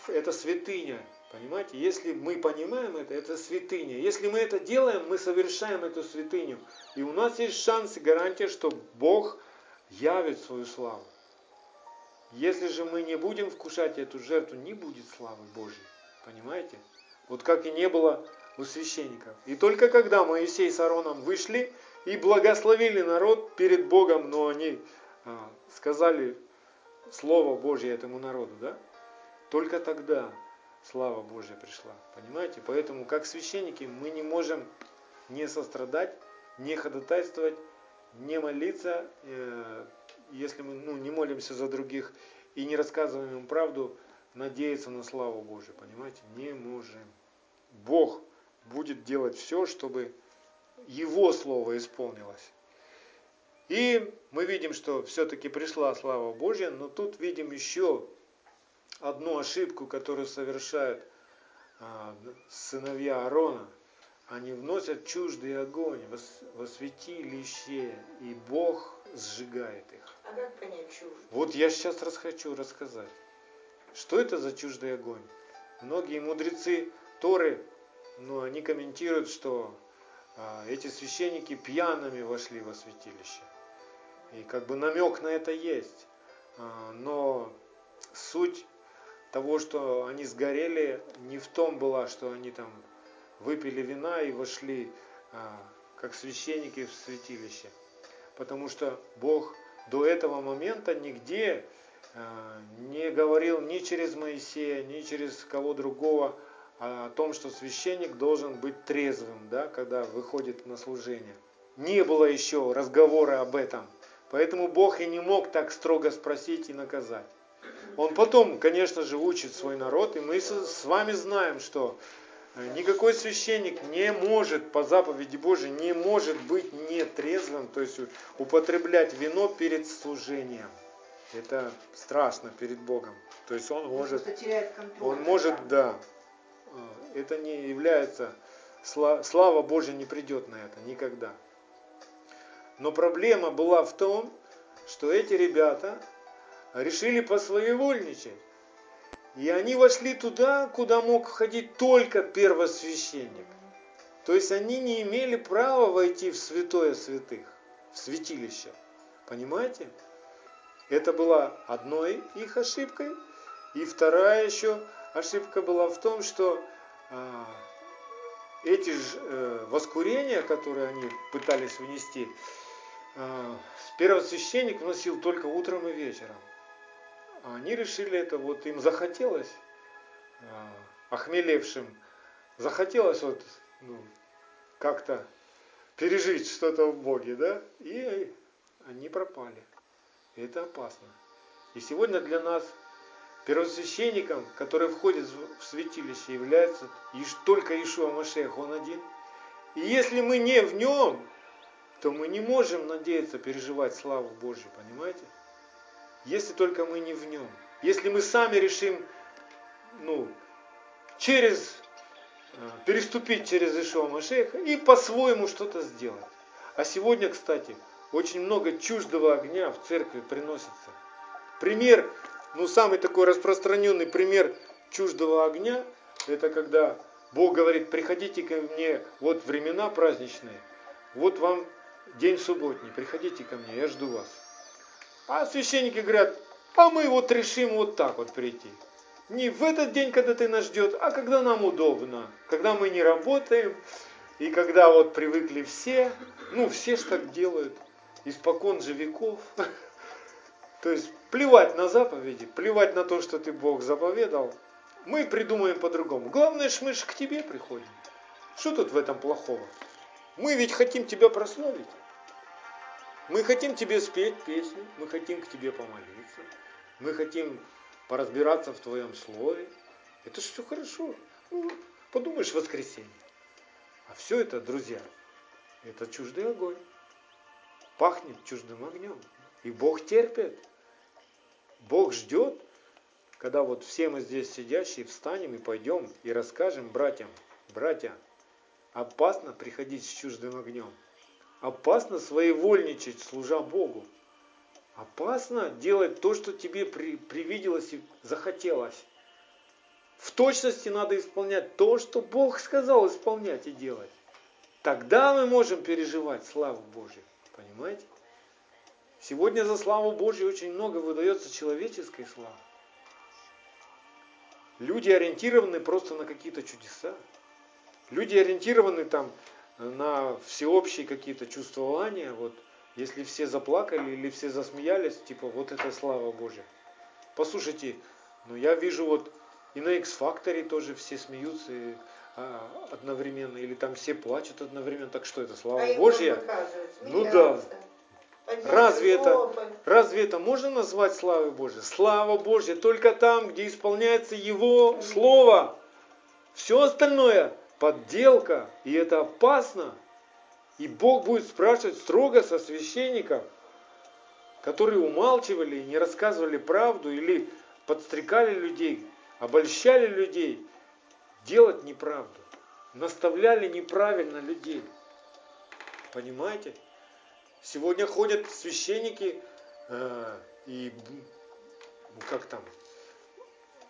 э, это святыня. Понимаете, если мы понимаем это, это святыня. Если мы это делаем, мы совершаем эту святыню. И у нас есть шанс и гарантия, что Бог явит свою славу. Если же мы не будем вкушать эту жертву, не будет славы Божьей. Понимаете? Вот как и не было у священников. И только когда Моисей с Аароном вышли и благословили народ перед Богом, но они а, сказали Слово Божье этому народу, да? Только тогда слава Божья пришла. Понимаете? Поэтому, как священники, мы не можем не сострадать, не ходатайствовать, не молиться, э, если мы ну, не молимся за других и не рассказываем им правду, надеяться на славу Божию. Понимаете? Не можем. Бог будет делать все, чтобы Его Слово исполнилось. И мы видим, что все-таки пришла слава Божья, но тут видим еще одну ошибку, которую совершают а, сыновья Аарона. Они вносят чуждый огонь во, святилище, и Бог сжигает их. А как понять чуждо? Вот я сейчас раз хочу рассказать. Что это за чуждый огонь? Многие мудрецы Торы, ну, они комментируют, что а, эти священники пьяными вошли во святилище. И как бы намек на это есть. А, но суть того, что они сгорели, не в том была, что они там выпили вина и вошли а, как священники в святилище. Потому что Бог до этого момента нигде а, не говорил ни через Моисея, ни через кого другого о том, что священник должен быть трезвым, да, когда выходит на служение. Не было еще разговора об этом. Поэтому Бог и не мог так строго спросить и наказать. Он потом, конечно же, учит свой народ, и мы с вами знаем, что э, никакой священник не может, по заповеди Божией, не может быть нетрезвым, то есть употреблять вино перед служением. это страшно перед Богом. То есть он может, он может, да, э, это не является, сла- слава Божья не придет на это никогда. Но проблема была в том, что эти ребята решили посвоевольничать. И они вошли туда, куда мог входить только первосвященник. То есть они не имели права войти в святое святых, в святилище. Понимаете? Это была одной их ошибкой. И вторая еще ошибка была в том, что а, эти ж, э, воскурения, которые они пытались внести, а, первосвященник вносил только утром и вечером. А они решили это, вот им захотелось, а, охмелевшим, захотелось вот ну, как-то пережить что-то в Боге, да, и они пропали. Это опасно. И сегодня для нас первосвященником, который входит в святилище, является только Ишуа Машех, он один. И если мы не в нем, то мы не можем надеяться переживать славу Божью, понимаете? Если только мы не в нем. Если мы сами решим, ну, через, э, переступить через Ишуа Машеха и по-своему что-то сделать. А сегодня, кстати, очень много чуждого огня в церкви приносится. Пример, ну самый такой распространенный пример чуждого огня, это когда Бог говорит, приходите ко мне, вот времена праздничные, вот вам день субботний, приходите ко мне, я жду вас. А священники говорят, а мы вот решим вот так вот прийти. Не в этот день, когда ты нас ждет, а когда нам удобно, когда мы не работаем, и когда вот привыкли все, ну все ж так делают, испокон же веков. То есть плевать на заповеди, плевать на то, что ты Бог заповедал, мы придумаем по-другому. Главное, что мы же к тебе приходим. Что тут в этом плохого? Мы ведь хотим тебя прославить. Мы хотим тебе спеть песню, мы хотим к тебе помолиться, мы хотим поразбираться в твоем слове. Это же все хорошо. Ну, подумаешь, воскресенье. А все это, друзья, это чуждый огонь. Пахнет чуждым огнем. И Бог терпит. Бог ждет, когда вот все мы здесь сидящие встанем и пойдем и расскажем братьям, братья, опасно приходить с чуждым огнем. Опасно своевольничать, служа Богу. Опасно делать то, что тебе при, привиделось и захотелось. В точности надо исполнять то, что Бог сказал исполнять и делать. Тогда мы можем переживать славу Божью. Понимаете? Сегодня за славу Божью очень много выдается человеческой славы. Люди ориентированы просто на какие-то чудеса. Люди ориентированы там на всеобщие какие-то чувствования. Вот если все заплакали или все засмеялись, типа вот это слава Божья. Послушайте, ну я вижу вот и на X-факторе тоже все смеются и, а, одновременно, или там все плачут одновременно. Так что это слава А Божья? Ну да. Разве это-. Разве это можно назвать славой Божьей? Слава Божья только там, где исполняется Его Слово. Все остальное подделка, и это опасно. И Бог будет спрашивать строго со священников, которые умалчивали не рассказывали правду или подстрекали людей, обольщали людей делать неправду, наставляли неправильно людей. Понимаете? Сегодня ходят священники э, и ну, как там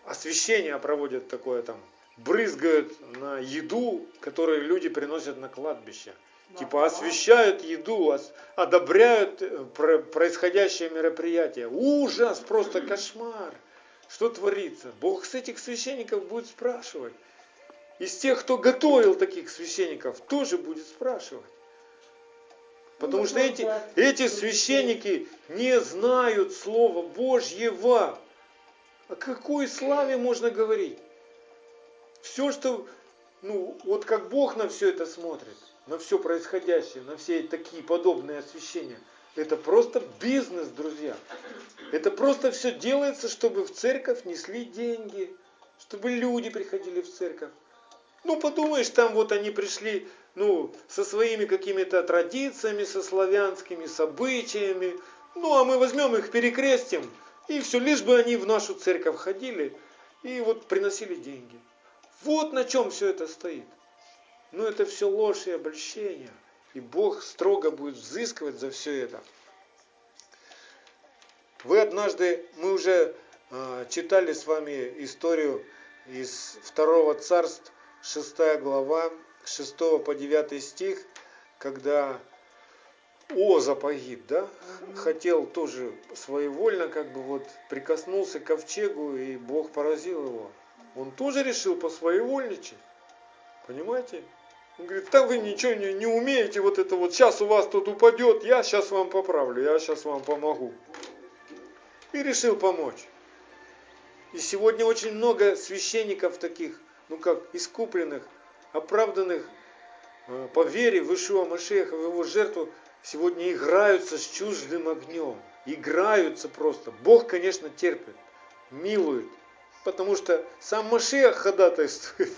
освящение проводят такое там, брызгают на еду, которую люди приносят на кладбище. Типа освещают еду, одобряют э, про- происходящее мероприятие. Ужас, просто кошмар. Что творится? Бог с этих священников будет спрашивать. Из тех, кто готовил таких священников, тоже будет спрашивать. Потому Ну, что эти, да. эти священники не знают Слова Божьего. О какой славе можно говорить? Все, что, ну, вот как Бог на все это смотрит, на все происходящее, на все такие подобные освящения, это просто бизнес, друзья. Это просто все делается, чтобы в церковь несли деньги, чтобы люди приходили в церковь. Ну, подумаешь, там вот они пришли, ну, со своими какими-то традициями, со славянскими, с обычаями. Ну, а мы возьмем их, перекрестим, И все, лишь бы они в нашу церковь ходили и вот приносили деньги. Вот на чем все это стоит. Но это все ложь и обольщение. И Бог строго будет взыскивать за все это. Вы однажды, мы уже э, читали с вами историю из второго царств, 6 глава, 6 по 9 стих, когда Оза погиб, да? Хотел тоже своевольно, как бы вот прикоснулся к ковчегу, и Бог поразил его. Он тоже решил посвоевольничать. Понимаете? Он говорит, да вы ничего не, не умеете, вот это вот сейчас у вас тут упадет, я сейчас вам поправлю, я сейчас вам помогу. И решил помочь. И сегодня очень много священников таких, ну как, искупленных, оправданных э, по вере в Ишуа Машеха, в его жертву, сегодня играются с чуждым огнем. Играются просто. Бог, конечно, терпит, милует, потому что сам Машех ходатайствует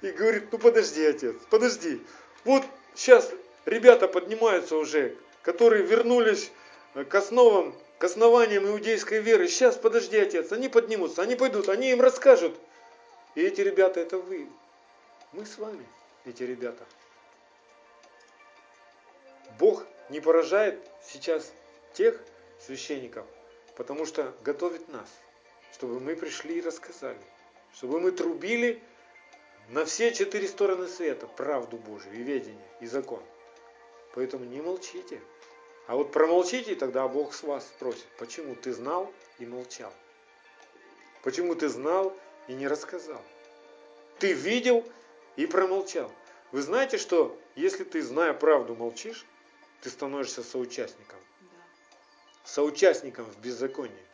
и говорит, ну подожди, отец, подожди. Вот сейчас ребята поднимаются уже, которые вернулись к основам, к основаниям иудейской веры. Сейчас, подожди, отец, они поднимутся, они пойдут, они им расскажут. И эти ребята, это вы. Мы с вами, эти ребята. Бог не поражает сейчас тех священников, потому что готовит нас, чтобы мы пришли и рассказали, чтобы мы трубили на все четыре стороны света правду Божию и ведение, и закон. Поэтому не молчите. А вот промолчите, и тогда Бог с вас спросит, почему ты знал и молчал? Почему ты знал и не рассказал? Ты видел и промолчал. Вы знаете, что если ты, зная правду, молчишь, ты становишься соучастником. Соучастником в беззаконии.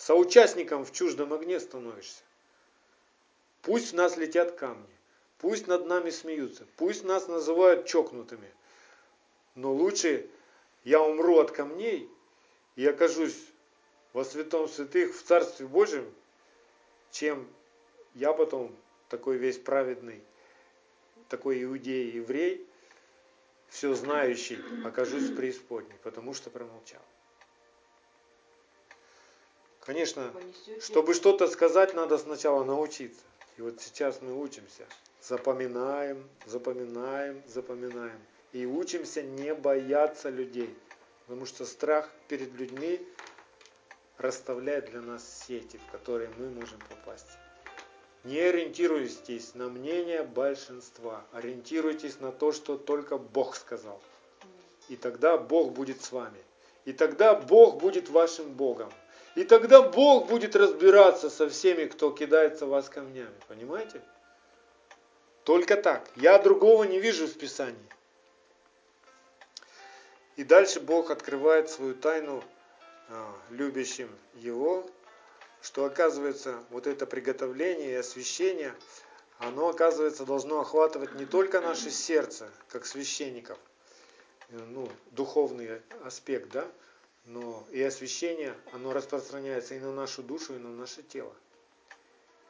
Соучастником в чуждом огне становишься. Пусть в нас летят камни. Пусть над нами смеются, пусть нас называют чокнутыми, но лучше я умру от камней и окажусь во святом святых в Царстве Божьем, чем я потом такой весь праведный, такой иудей, еврей, все знающий, окажусь в преисподней, потому что промолчал. Конечно, чтобы что-то сказать, надо сначала научиться. И вот сейчас мы учимся. Запоминаем, запоминаем, запоминаем. И учимся не бояться людей. Потому что страх перед людьми расставляет для нас сети, в которые мы можем попасть. Не ориентируйтесь на мнение большинства. Ориентируйтесь на то, что только Бог сказал. И тогда Бог будет с вами. И тогда Бог будет вашим Богом. И тогда Бог будет разбираться со всеми, кто кидается вас камнями. Понимаете? Только так. Я другого не вижу в Писании. И дальше Бог открывает свою тайну а, любящим Его, что оказывается вот это приготовление и освящение, оно оказывается должно охватывать не только наше сердце, как священников, э, ну, духовный аспект, да, но и освящение, оно распространяется и на нашу душу, и на наше тело.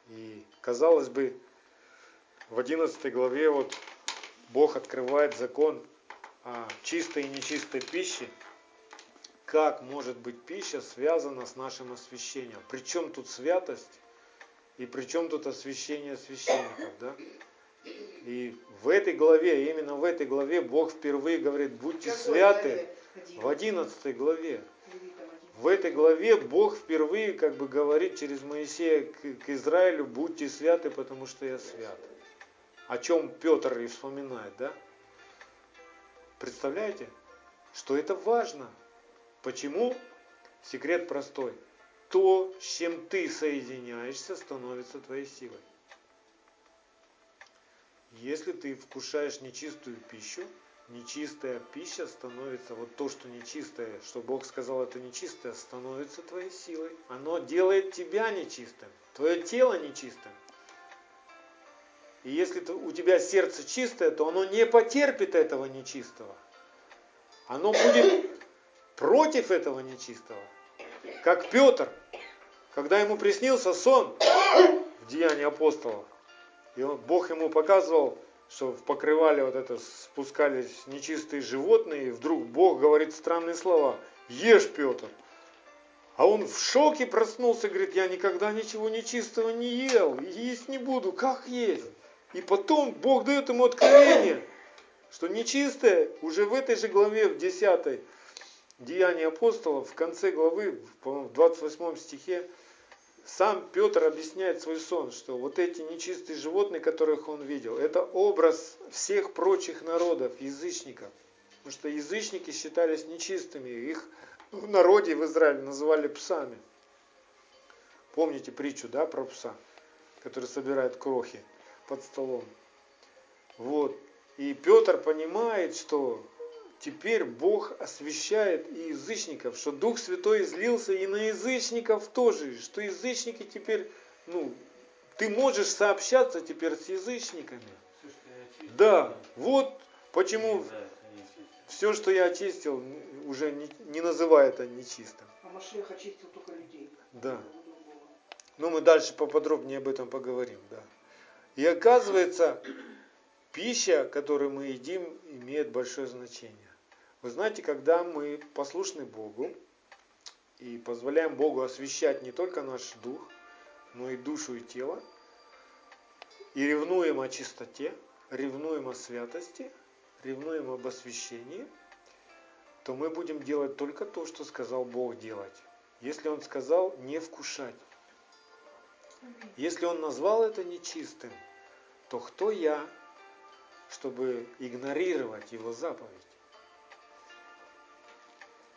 И казалось бы, в 11 главе вот Бог открывает закон о чистой и нечистой пище. Как может быть пища связана с нашим освящением? Причем тут святость и причем тут освящение священников, да? И в этой главе, именно в этой главе Бог впервые говорит, будьте святы. В 11 главе. В этой главе Бог впервые как бы говорит через Моисея к, к Израилю, будьте святы, потому что я свят о чем Петр и вспоминает, да? Представляете, что это важно? Почему? Секрет простой. То, с чем ты соединяешься, становится твоей силой. Если ты вкушаешь нечистую пищу, нечистая пища становится, вот то, что нечистое, что Бог сказал, это нечистое, становится твоей силой. Оно делает тебя нечистым, твое тело нечистым. И если у тебя сердце чистое, то оно не потерпит этого нечистого. Оно будет против этого нечистого. Как Петр, когда ему приснился сон в Деянии апостолов, и Бог ему показывал, что в покрывале вот это спускались нечистые животные, и вдруг Бог говорит странные слова. Ешь, Петр. А он в шоке проснулся, говорит, я никогда ничего нечистого не ел, и есть не буду, как есть? И потом Бог дает ему откровение, что нечистое уже в этой же главе, в 10 Деяние апостолов, в конце главы, в 28 стихе, сам Петр объясняет свой сон, что вот эти нечистые животные, которых он видел, это образ всех прочих народов, язычников. Потому что язычники считались нечистыми, их в народе в Израиле называли псами. Помните притчу, да, про пса, который собирает крохи под столом. Вот. И Петр понимает, что теперь Бог освящает и язычников, что Дух Святой излился и на язычников тоже, что язычники теперь, ну, ты можешь сообщаться теперь с язычниками. Да, вот почему все, что я очистил, уже не, не называй это нечистым. А Машех очистил только людей. Да. Ну, мы дальше поподробнее об этом поговорим, да. И оказывается, пища, которую мы едим, имеет большое значение. Вы знаете, когда мы послушны Богу и позволяем Богу освещать не только наш дух, но и душу и тело, и ревнуем о чистоте, ревнуем о святости, ревнуем об освящении, то мы будем делать только то, что сказал Бог делать. Если Он сказал не вкушать. Если Он назвал это нечистым, то кто я, чтобы игнорировать Его заповедь?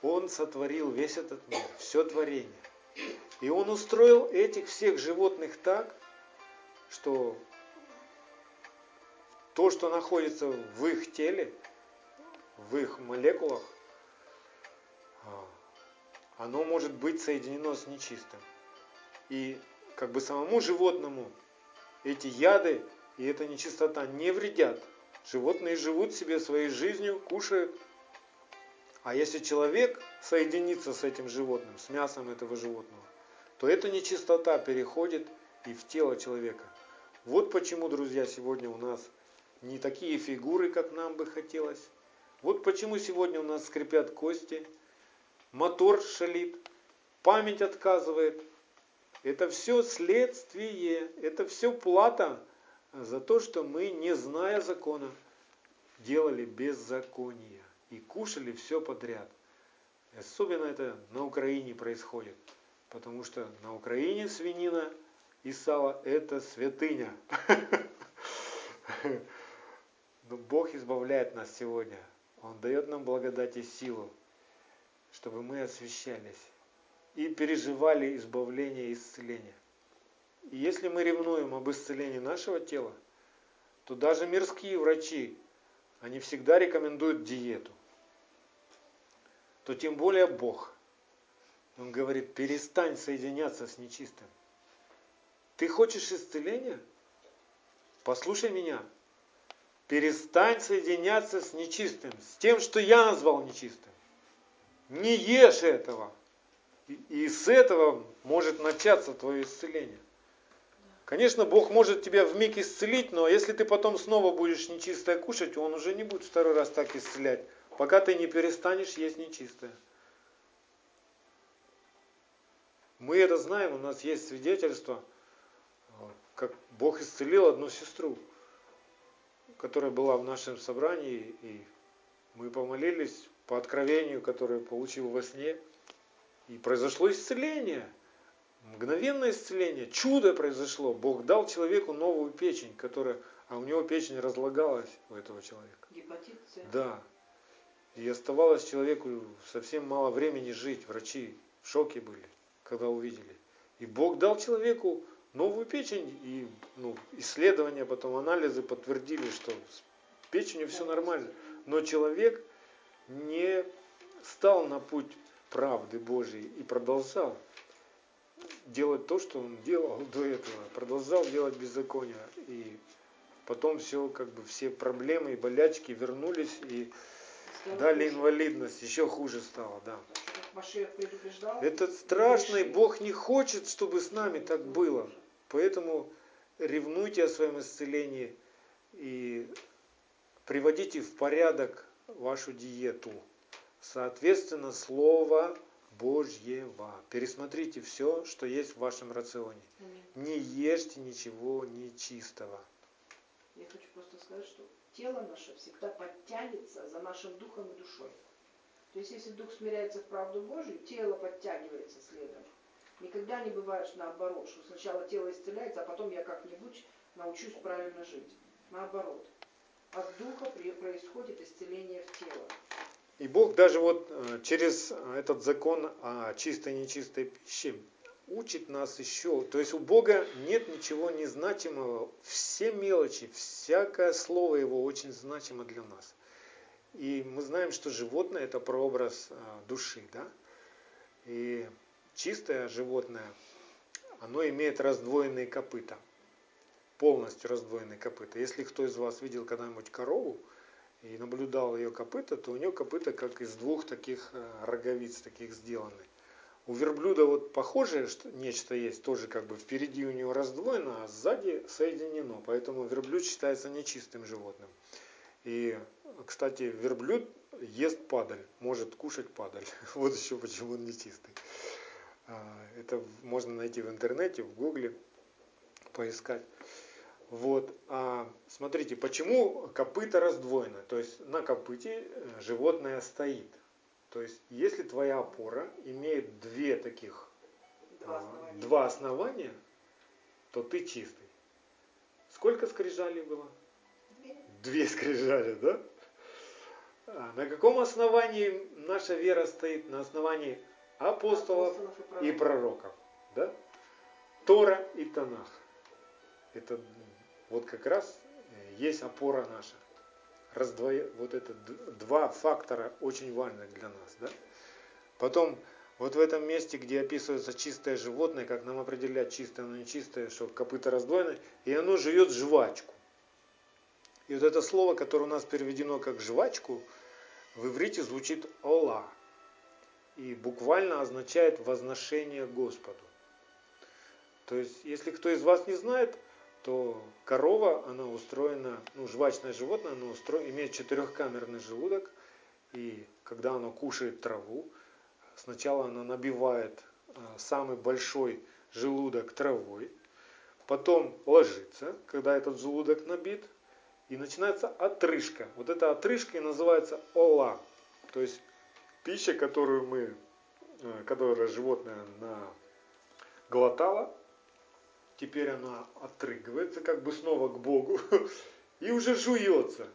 Он сотворил весь этот мир, все творение. И Он устроил этих всех животных так, что то, что находится в их теле, в их молекулах, а, оно может быть соединено с нечистым. И как бы самому животному эти яды и эта нечистота не вредят. Животные живут себе своей жизнью, кушают. А если человек соединится с этим животным, с мясом этого животного, то эта нечистота переходит и в тело человека. Вот почему, друзья, сегодня у нас не такие фигуры, как нам бы хотелось. Вот почему сегодня у нас скрипят кости, мотор шалит, память отказывает. Это все следствие, это все плата за то, что мы, не зная закона, делали беззаконие и кушали все подряд. Особенно это на Украине происходит, потому что на Украине свинина и сало – это святыня. Но Бог избавляет нас сегодня. Он дает нам благодать и силу, чтобы мы освящались и переживали избавление и исцеление. И если мы ревнуем об исцелении нашего тела, то даже мирские врачи, они всегда рекомендуют диету. То тем более Бог. Он говорит, перестань соединяться с нечистым. Ты хочешь исцеления? Послушай меня. Перестань соединяться с нечистым, с тем, что я назвал нечистым. Не ешь этого. И, с этого может начаться твое исцеление. Конечно, Бог может тебя в миг исцелить, но если ты потом снова будешь нечистое кушать, Он уже не будет второй раз так исцелять, пока ты не перестанешь есть нечистое. Мы это знаем, у нас есть свидетельство, как Бог исцелил одну сестру которая была в нашем собрании, и мы помолились по откровению, которое получил во сне, и произошло исцеление, мгновенное исцеление, чудо произошло. Бог дал человеку новую печень, которая, а у него печень разлагалась у этого человека. Гепатит С. Да. И оставалось человеку совсем мало времени жить. Врачи в шоке были, когда увидели. И Бог дал человеку новую печень, и ну, исследования, потом анализы подтвердили, что с печенью все нормально. Но человек не стал на путь правды Божьей и продолжал делать то, что он делал до этого, продолжал делать беззаконие. И потом все, как бы, все проблемы и болячки вернулись и Стало дали хуже. инвалидность, еще хуже стало, да. Это страшно, и Бог не хочет, чтобы с нами так было. Поэтому ревнуйте о своем исцелении и приводите в порядок вашу диету. Соответственно, Слово Божьего. Пересмотрите все, что есть в вашем рационе. Не ешьте ничего нечистого. Я хочу просто сказать, что тело наше всегда подтянется за нашим духом и душой. То есть, если дух смиряется в правду Божию, тело подтягивается следом. Никогда не бывает наоборот, что сначала тело исцеляется, а потом я как-нибудь научусь правильно жить. Наоборот. От духа происходит исцеление в тело. И Бог даже вот э, через э, этот закон о чистой и нечистой пище учит нас еще. То есть у Бога нет ничего незначимого. Все мелочи, всякое слово Его очень значимо для нас. И мы знаем, что животное это прообраз э, души, да? И чистое животное, оно имеет раздвоенные копыта. Полностью раздвоенные копыта. Если кто из вас видел когда-нибудь корову, и наблюдал ее копыта, то у нее копыта как из двух таких э, роговиц таких сделаны. У верблюда вот похожее что, нечто есть, тоже как бы впереди у него раздвоено, а сзади соединено. Поэтому верблюд считается нечистым животным. И, кстати, верблюд ест падаль, может кушать падаль. [laughs] Вот еще почему он нечистый. А, Это можно найти в интернете, в гугле, поискать. Вот, а смотрите, почему копыта раздвоено? То есть на копыте э, животное стоит. То есть если твоя опора имеет две таких, Два а, основания. два основания, то ты чистый. Сколько скрижалей было? Две. Две скрижали, да? А на каком основании наша вера стоит? На основании апостолов Апостолов и пророков. Да? Тора и Танах. Это вот как раз есть опора наша. Раздвоя... Вот это два фактора очень важных для нас. Да? Потом вот в этом месте, где описывается чистое животное, как нам определять чистое, но нечистое, что копыта раздвоены, и оно жует жвачку. И вот это слово, которое у нас переведено как жвачку, в иврите звучит ола. И буквально означает возношение Господу. То есть, если кто из вас не знает, то корова, она устроена, ну, жвачное животное, оно устро... имеет четырехкамерный желудок, и когда оно кушает траву, сначала она набивает а, самый большой желудок травой, потом ложится, когда этот желудок набит, и начинается отрыжка. Вот эта отрыжка и называется ола. То есть пища, которую мы, э, которое животное глотало, теперь она отрыгивается как бы снова к Богу [laughs] и уже жуется.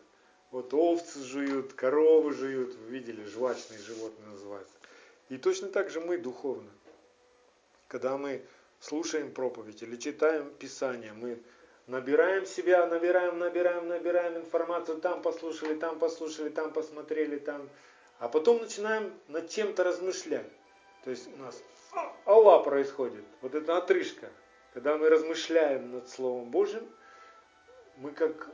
Вот овцы жуют, коровы жуют, вы видели, жвачные животные называются. И точно так же мы духовно. Когда мы слушаем проповедь или читаем Писание, мы набираем себя, набираем, набираем, набираем информацию, там послушали, там послушали, там посмотрели, там. А потом начинаем над чем-то размышлять. То есть у нас Аллах происходит, вот эта отрыжка. Когда мы размышляем над Словом Божьим, мы как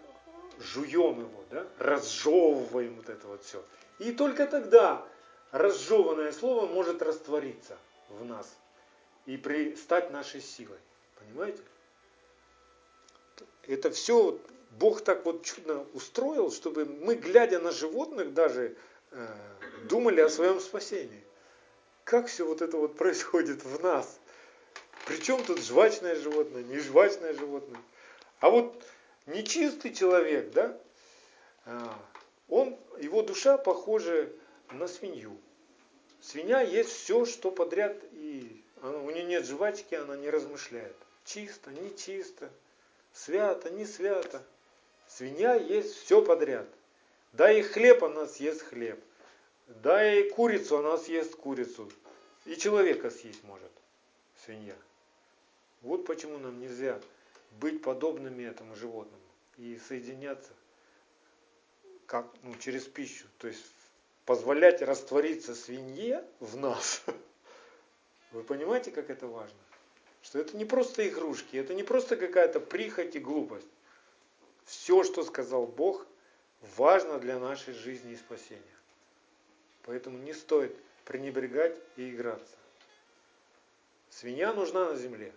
жуем его, да? разжевываем вот это вот все. И только тогда разжеванное слово может раствориться в нас и при, стать нашей силой. Понимаете? Это все Бог так вот чудно устроил, чтобы мы, глядя на животных, даже э, думали о своем спасении. Как все вот это вот происходит в нас? Причем тут жвачное животное, не жвачное животное. А вот нечистый человек, да, а, он, его душа похожа на свинью. Свинья есть все, что подряд, и она, у нее нет жвачки, она не размышляет. Чисто, не чисто, свято, не свято. Свинья есть все подряд. Дай ей хлеб, она съест хлеб. Дай ей курицу, она съест курицу. И человека съесть может свинья. Вот почему нам нельзя быть подобными этому животному и соединяться как, ну, через пищу. То есть позволять раствориться свинье в нас. [laughs] Вы понимаете, как это важно? Что это не просто игрушки, это не просто какая-то прихоть и глупость. Все, что сказал Бог, важно для нашей жизни и спасения. Поэтому не стоит пренебрегать и играться. Свинья нужна на земле,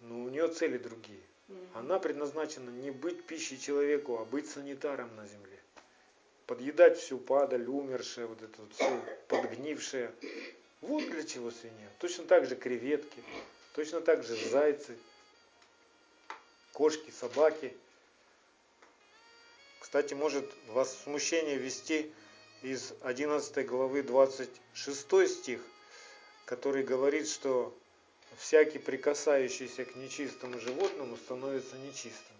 но у нее цели другие. Она предназначена не быть пищей человеку, а быть санитаром на земле. Подъедать всю падаль, умершее, вот это вот все подгнившее. Вот для чего свинья. Точно так же креветки, точно так же зайцы, кошки, собаки. Кстати, может вас смущение ввести из 11 главы 26 стих, который говорит, что всякий прикасающийся к нечистому животному становится нечистым.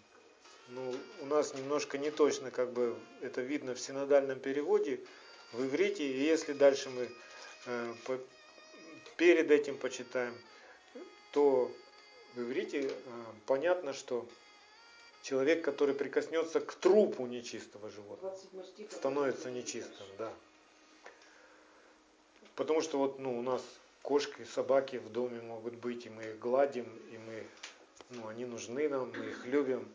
Ну, у нас немножко не точно, как бы это видно в синодальном переводе, в иврите, и если дальше мы э, по, перед этим почитаем, то в иврите э, понятно, что человек, который прикоснется к трупу нечистого животного, становится нечистым, да. Потому что вот ну, у нас кошки, собаки в доме могут быть, и мы их гладим, и мы, ну, они нужны нам, мы их любим.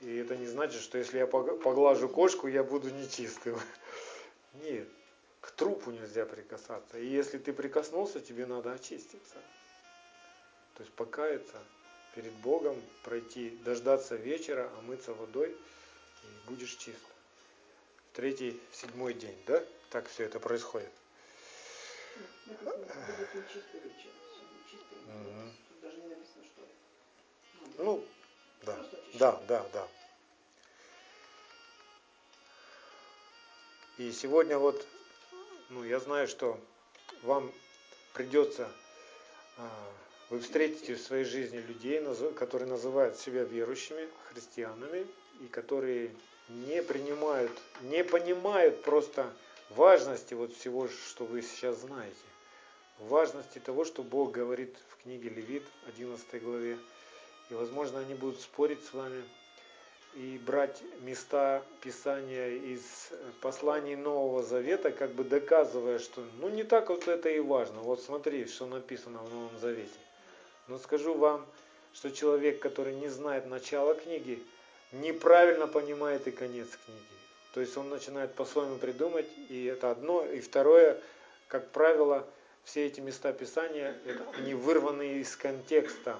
И это не значит, что если я поглажу кошку, я буду нечистым. [laughs] Нет, к трупу нельзя прикасаться. И если ты прикоснулся, тебе надо очиститься. То есть покаяться перед Богом, пройти, дождаться вечера, омыться водой, и будешь чист. В третий, в седьмой день, да? Так все это происходит. Ну, да, да, да, да. И сегодня вот, ну, я знаю, что вам придется, а, вы встретите в своей жизни людей, которые называют себя верующими, христианами, и которые не принимают, не понимают просто важности вот всего, что вы сейчас знаете. Важности того, что Бог говорит в книге Левит, 11 главе. И, возможно, они будут спорить с вами и брать места Писания из посланий Нового Завета, как бы доказывая, что ну не так вот это и важно. Вот смотри, что написано в Новом Завете. Но скажу вам, что человек, который не знает начала книги, неправильно понимает и конец книги. То есть он начинает по-своему придумать, и это одно. И второе, как правило, все эти места Писания, это, они вырваны из контекста.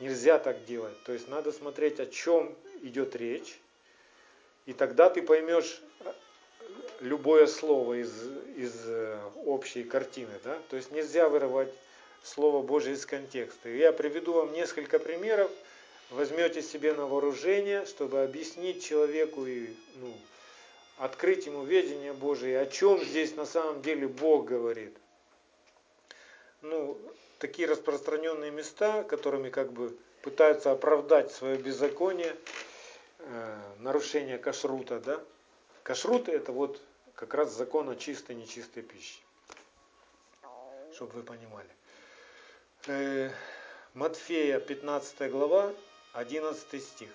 Нельзя так делать. То есть надо смотреть, о чем идет речь, и тогда ты поймешь любое слово из, из э, общей картины. Да? То есть нельзя вырывать Слово Божье из контекста. Я приведу вам несколько примеров, возьмете себе на вооружение, чтобы объяснить человеку и ну, открыть ему ведение Божие, о чем здесь на самом деле Бог говорит. Ну, такие распространенные места, которыми как бы пытаются оправдать свое беззаконие, э, нарушение кашрута, да. Кашрут это вот как раз закон о чистой и нечистой пище. Чтобы вы понимали. Э, Матфея 15 глава, 11 стих.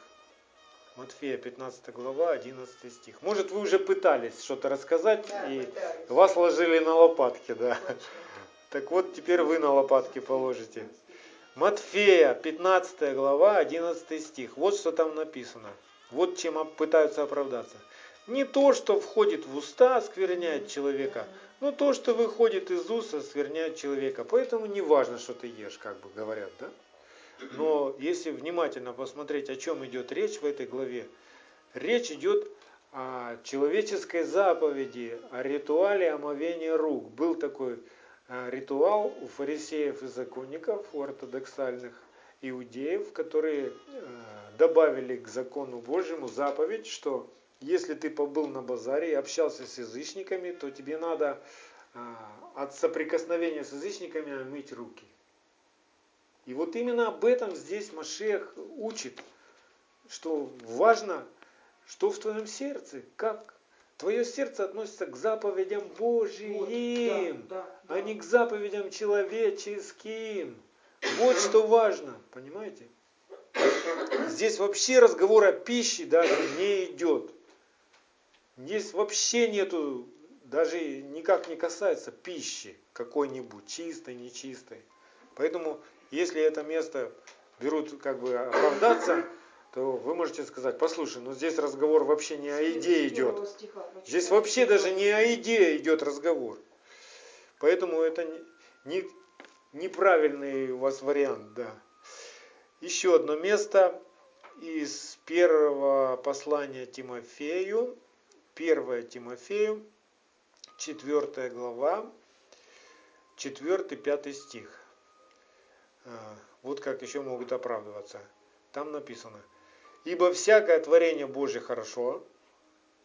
Матфея 15 глава, 11 стих. Может, вы уже пытались что-то рассказать, да, и пытались. вас ложили на лопатки, да. Так вот, теперь вы на лопатки положите. Матфея, 15 глава, 11 стих. Вот что там написано. Вот чем пытаются оправдаться. Не то, что входит в уста, оскверняет человека, но то, что выходит из уст, оскверняет человека. Поэтому не важно, что ты ешь, как бы говорят, да? Но если внимательно посмотреть, о чем идет речь в этой главе, речь идет о человеческой заповеди, о ритуале омовения рук. Был такой а, ритуал у фарисеев и законников, у ортодоксальных иудеев, которые а, добавили к закону Божьему заповедь, что если ты побыл на базаре и общался с язычниками, то тебе надо а, от соприкосновения с язычниками мыть руки. И вот именно об этом здесь Машех учит, что важно, что в твоем сердце, как твое сердце относится к заповедям Божьим, вот, да, да, да. а не к заповедям человеческим. Вот что важно, понимаете? Здесь вообще разговор о пище даже не идет. Здесь вообще нету, даже никак не касается пищи какой-нибудь, чистой, нечистой. Поэтому если это место берут как бы оправдаться, то вы можете сказать, послушай, ну здесь разговор вообще не о идее идет. Здесь вообще даже не о идее идет разговор. Поэтому это не, неправильный у вас вариант, да. Еще одно место из первого послания 4-5 стих. А, Вот как еще могут оправдываться. Там написано. Ибо всякое творение Божье хорошо,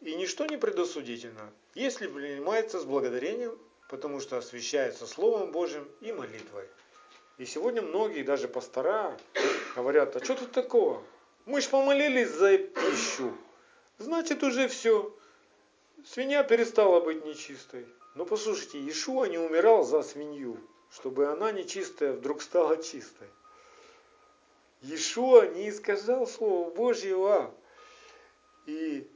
и ничто не предосудительно, если принимается с благодарением, потому что освящается Словом Божьим и молитвой. И сегодня многие, даже пастора, говорят, а что тут такого? Мы ж помолились за пищу, значит уже все. Свинья перестала быть нечистой. Но послушайте, Иешуа не умирал за свинью, чтобы она нечистая вдруг стала чистой. Иешуа не искажал Слово Божьего. И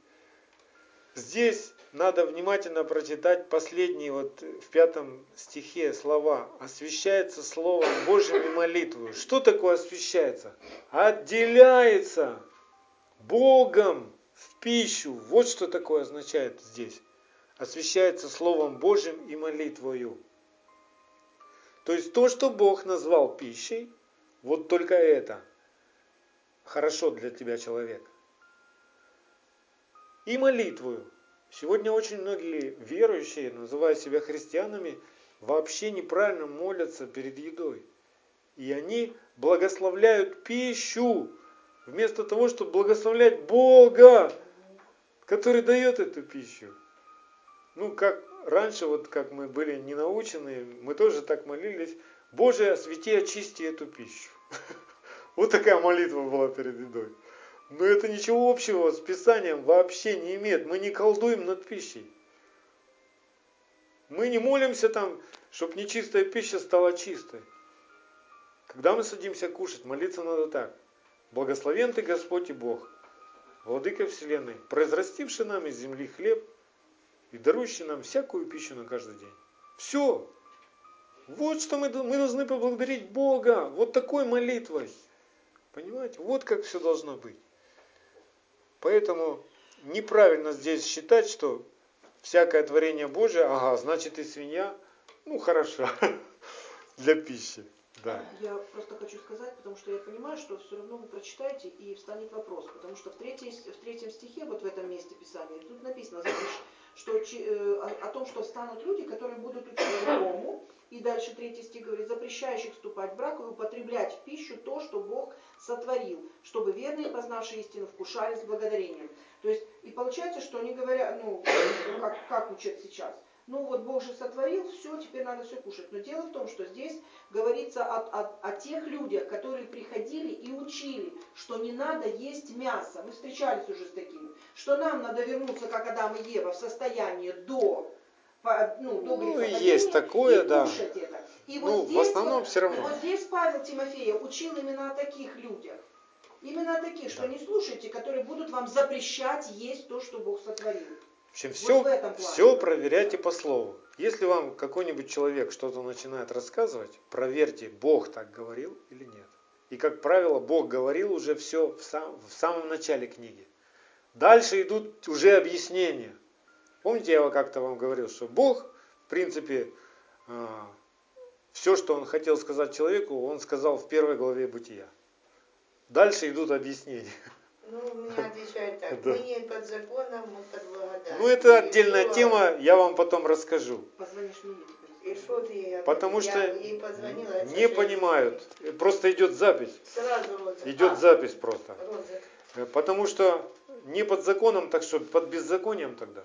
здесь надо внимательно прочитать последние вот в пятом стихе слова. Освящается Словом Божьим и молитвою. Что такое освящается? Отделяется Богом в пищу. Вот что такое означает здесь. Освящается Словом Божьим и молитвою. То есть то, что Бог назвал пищей, вот только это хорошо для тебя человек. И молитвою. Сегодня очень многие верующие, называя себя христианами, вообще неправильно молятся перед едой. И они благословляют пищу, вместо того, чтобы благословлять Бога, который дает эту пищу. Ну, как раньше, вот как мы были не научены, мы тоже так молились, Боже, освети, очисти эту пищу. [laughs] Вот такая молитва была перед едой. Но это ничего общего с Писанием вообще не имеет. Мы не колдуем над пищей. Мы не молимся там, чтобы нечистая пища стала чистой. Когда мы садимся кушать, молиться надо так. Благословен ты Господь и Бог, Владыка Вселенной, произрастивший нам из земли хлеб и дарующий нам всякую пищу на каждый день. Все. Вот что мы, мы должны поблагодарить Бога. Вот такой молитвой. Понимаете? Вот как все должно быть. Поэтому неправильно здесь считать, что всякое творение Божие, ага, значит и свинья, ну хорошо, [laughs] для пищи. Да. Я просто хочу сказать, потому что я понимаю, что все равно вы прочитаете и встанет вопрос. Потому что в, третьей, в третьем стихе, вот в этом месте Писания, тут написано, знаешь, что, э, о, том, что встанут люди, которые будут учить другому, и дальше третий стих говорит, запрещающих вступать в брак и употреблять в пищу то, что Бог сотворил, чтобы верные, познавшие истину, вкушали с благодарением. То есть, и получается, что они говорят, ну, как, как учат сейчас, ну вот Бог же сотворил, все, теперь надо все кушать. Но дело в том, что здесь говорится о, о, о тех людях, которые приходили и учили, что не надо есть мясо. Мы встречались уже с такими. Что нам надо вернуться, как Адам и Ева, в состояние до ну, до Ну, есть такое, и да. это. И Ну, вот в здесь, основном вот, всё равно. вот здесь Павел Тимофея учил именно о таких людях. Именно о таких, что Да. не слушайте, которые будут вам запрещать есть то, что Бог сотворил. В общем, Вот все, в этом плане. все проверяйте по слову. Если вам какой-нибудь человек что-то начинает рассказывать, проверьте, Бог так говорил или нет. И, как правило, Бог говорил уже все в, сам- в самом начале книги. Дальше идут уже объяснения. Помните, я как-то вам говорил, что Бог, в принципе, все, что Он хотел сказать человеку, Он сказал в первой главе Бытия. Дальше идут объяснения. Ну, меня [laughs] отвечают так. Да. Мы не под законом, мы под благодатью. Ну, это И отдельная что- тема, я вам потом расскажу. Позвонишь мне теперь. И что ты ей Потому ответил? что Я ей позвонила, не понимают. Просто идет запись. Сразу розыск. Идет А, запись просто. розыск. Э, Потому что не под законом, так что под беззаконием тогда.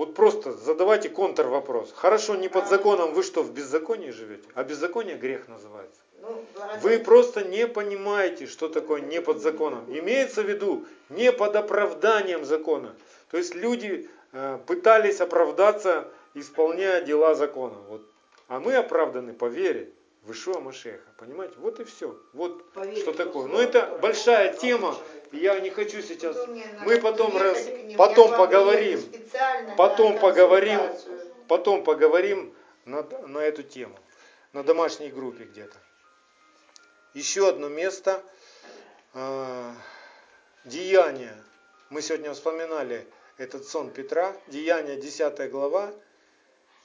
Вот просто задавайте контрвопрос. Хорошо, не под законом, вы что, в беззаконии живете? А беззаконие грех называется. Ну. Вы просто не понимаете, что такое не под законом. Имеется в виду не под оправданием закона. То есть люди э, пытались оправдаться, исполняя дела закона. Вот. А мы оправданы по вере в Ишуа Машеха. Понимаете? Вот и все. Вот Поверить что такое. Но это которое большая тема. Я не хочу сейчас. Мы потом раз- потом поговорим. Потом поговорим. Потом поговорим на, на эту тему. На домашней группе где-то. Еще одно место. э, Деяния. Мы сегодня вспоминали этот сон Петра. Деяния 10 глава.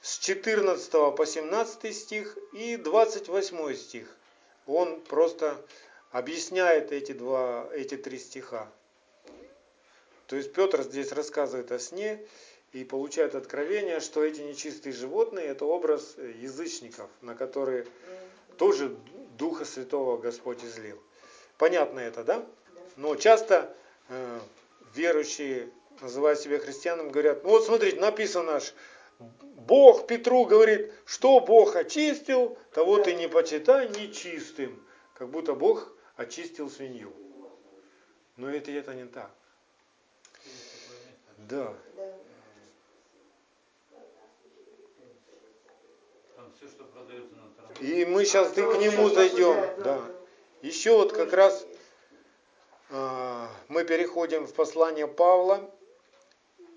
С 14 по 17 стих и 28 стих. Он просто объясняет эти, два, эти три стиха. То есть Петр здесь рассказывает о сне, и получают откровение, что эти нечистые животные это образ язычников, на которые тоже Духа Святого Господь излил. Понятно это, да? Но часто э, верующие, называя себя христианами, говорят, ну вот смотрите, написано ж, Бог Петру говорит, что Бог очистил, того ты не почитай нечистым. Как будто Бог очистил свинью. Но это, это не так. Да. Все. И мы сейчас и к нему зайдем. Да. Еще вот как раз а, мы переходим в послание Павла,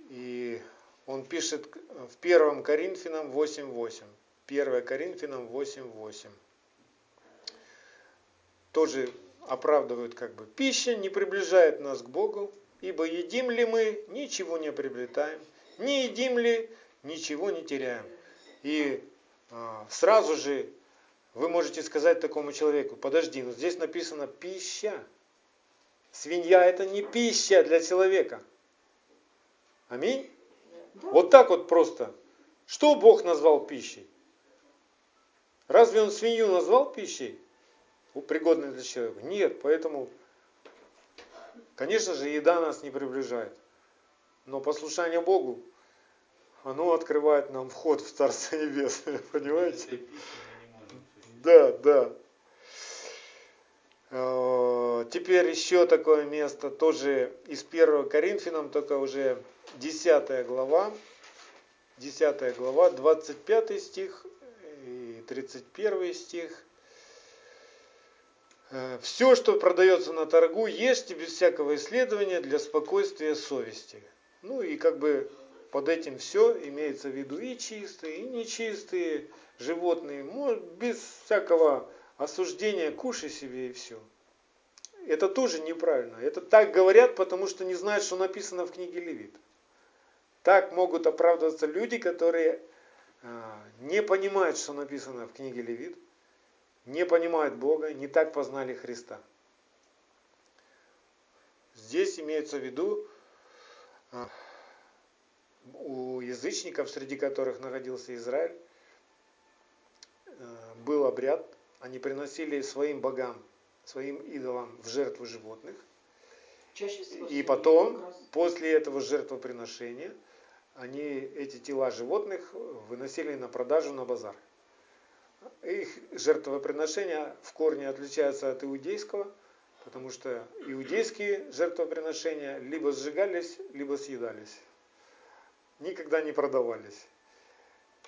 и он пишет в 1 Коринфянам 8.8. 1 Коринфянам 8.8. Тоже оправдывают как бы. Пища не приближает нас к Богу, ибо едим ли мы, ничего не приобретаем, не едим ли, ничего не теряем. И а, сразу же вы можете сказать такому человеку, подожди, но здесь написано пища. Свинья это не пища для человека. Аминь. Вот так вот просто. Что Бог назвал пищей? Разве он свинью назвал пищей? Пригодной для человека? Нет, поэтому, конечно же, еда нас не приближает. Но послушание Богу, оно открывает нам вход в Царство Небесное, [laughs] понимаете? Да, да. Э, Теперь еще такое место, тоже из 1 Коринфянам, только уже 10 глава, 10 глава, 25 стих и 31 стих. Все, что продается на торгу, ешьте без всякого исследования для спокойствия совести. Ну и как бы под этим все имеется в виду и чистые, и нечистые животные. Без всякого осуждения кушай себе и все. Это тоже неправильно. Это так говорят, потому что не знают, что написано в книге Левит. Так могут оправдываться люди, которые а, не понимают, что написано в книге Левит, не понимают Бога, не так познали Христа. Здесь имеется в виду а, у язычников, среди которых находился Израиль, а, был обряд, они приносили своим богам, своим идолам в жертву животных. И потом, после этого жертвоприношения, они эти тела животных выносили на продажу на базар. Их жертвоприношения в корне отличаются от иудейского, потому что иудейские жертвоприношения либо сжигались, либо съедались. Никогда не продавались.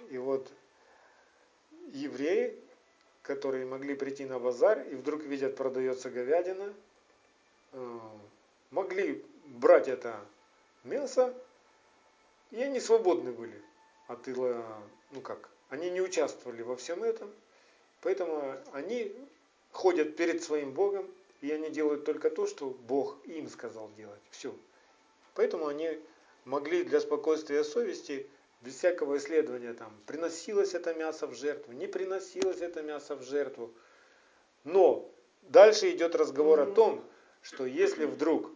И вот евреи, которые могли прийти на базар и вдруг видят, продается говядина, э, могли брать это мясо, и они свободны были от ила, ну как, они не участвовали во всем этом, поэтому они ходят перед своим Богом, и они делают только то, что Бог им сказал делать. Все. Поэтому они могли для спокойствия совести, без всякого исследования, там, приносилось это мясо в жертву, не приносилось это мясо в жертву. Но дальше идет разговор о том, что если вдруг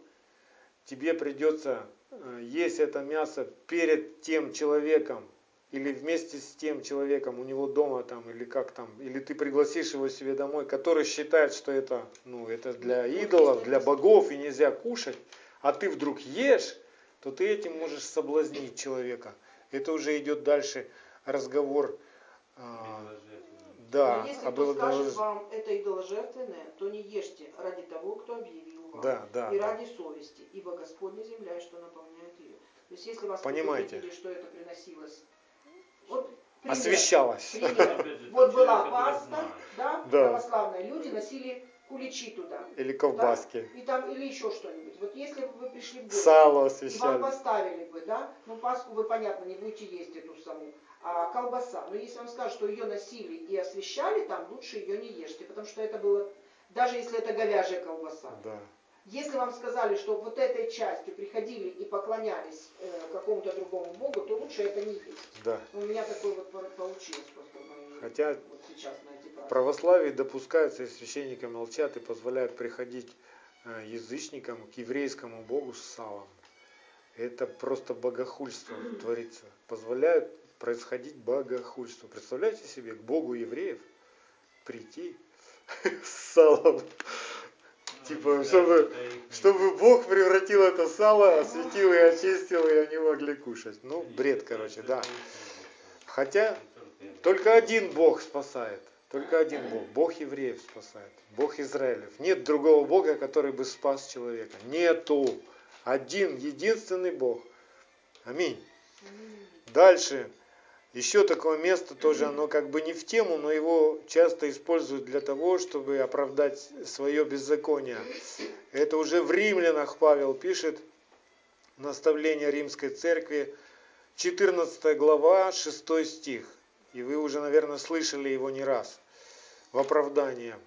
тебе придется э, есть это мясо перед тем человеком, или вместе с тем человеком у него дома там, или как там, или ты пригласишь его себе домой, который считает, что это, ну, это для идолов, для богов и нельзя кушать, а ты вдруг ешь, то ты этим можешь соблазнить человека. Это уже идет дальше разговор, а, да, Но если об кто скажет вам, это идоложертвенное, то не ешьте ради того, кто объявил вам. Да, да, и да. ради совести, ибо Господня земля, что наполняет ее. То есть если вас Понимаете. предупредили, что это приносилось, вот пример, освещалось. пример. Же, Вот была знает. да, Да. православные люди носили куличи туда. Или ковбаски. И там, или еще что-нибудь. Вот если бы вы пришли в гости, Сало и вам освещали. поставили бы, да, ну Пасху вы, понятно, не будете есть эту саму, а колбаса. Но если вам скажут, что ее носили и освещали там, лучше ее не ешьте, потому что это было, даже если это говяжья колбаса. Да. Если вам сказали, что вот этой частью приходили и поклонялись э, какому-то другому богу, то лучше это не есть. Да. У меня такое вот по- получилось просто Хотя вот сейчас на эти праздники. допускается, и священники молчат и позволяют приходить э, язычникам к еврейскому богу с салом. это просто богохульство [clears throat] творится. Позволяют происходить богохульство. Представляете себе, к Богу евреев прийти [laughs] с салом. Типа, чтобы, чтобы Бог превратил это сало, осветил и очистил, и они могли кушать. Ну, бред, короче, да. Хотя только один Бог спасает. Только один Бог. Бог евреев спасает. Бог Израилев. Нет другого Бога, который бы спас человека. Нету. Один, единственный Бог. Аминь. Дальше. Еще такое место тоже, оно как бы не в тему, но его часто используют для того, чтобы оправдать свое беззаконие. Это уже в римлянах Павел пишет, наставление римской церкви, 14 глава, 6 стих. И вы уже, наверное, слышали его не раз. В оправдание.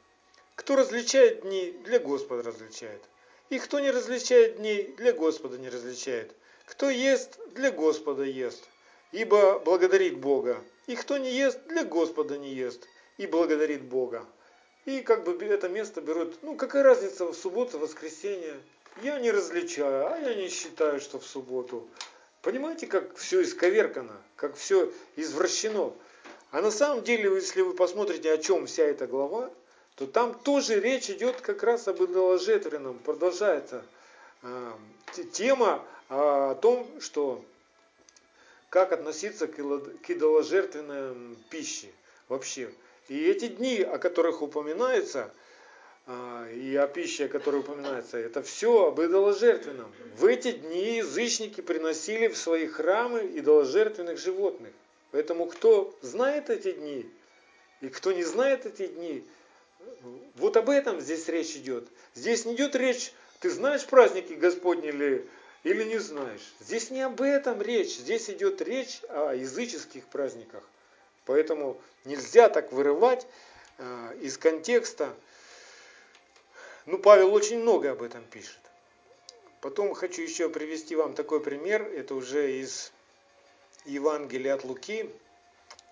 Кто различает дни, для Господа различает. И кто не различает дней, для Господа не различает. Кто ест, для Господа ест ибо благодарит Бога. И кто не ест, для Господа не ест, и благодарит Бога. И как бы это место берут, ну какая разница в субботу, в воскресенье. Я не различаю, а я не считаю, что в субботу. Понимаете, как все исковеркано, как все извращено. А на самом деле, если вы посмотрите, о чем вся эта глава, то там тоже речь идет как раз об идоложертвенном. Продолжается э, тема о том, что как относиться к идоложертвенной пище вообще. И эти дни, о которых упоминается, а, и о пище, о которой упоминается, это все об идоложертвенном. В эти дни язычники приносили в свои храмы идоложертвенных животных. Поэтому кто знает эти дни, и кто не знает эти дни, вот об этом здесь речь идет. Здесь не идет речь, ты знаешь праздники Господни ли или не знаешь. Здесь не об этом речь, здесь идет речь о языческих праздниках. Поэтому нельзя так вырывать э, из контекста. Ну, Павел очень много об этом пишет. Потом хочу еще привести вам такой пример. Это уже из Евангелия от Луки,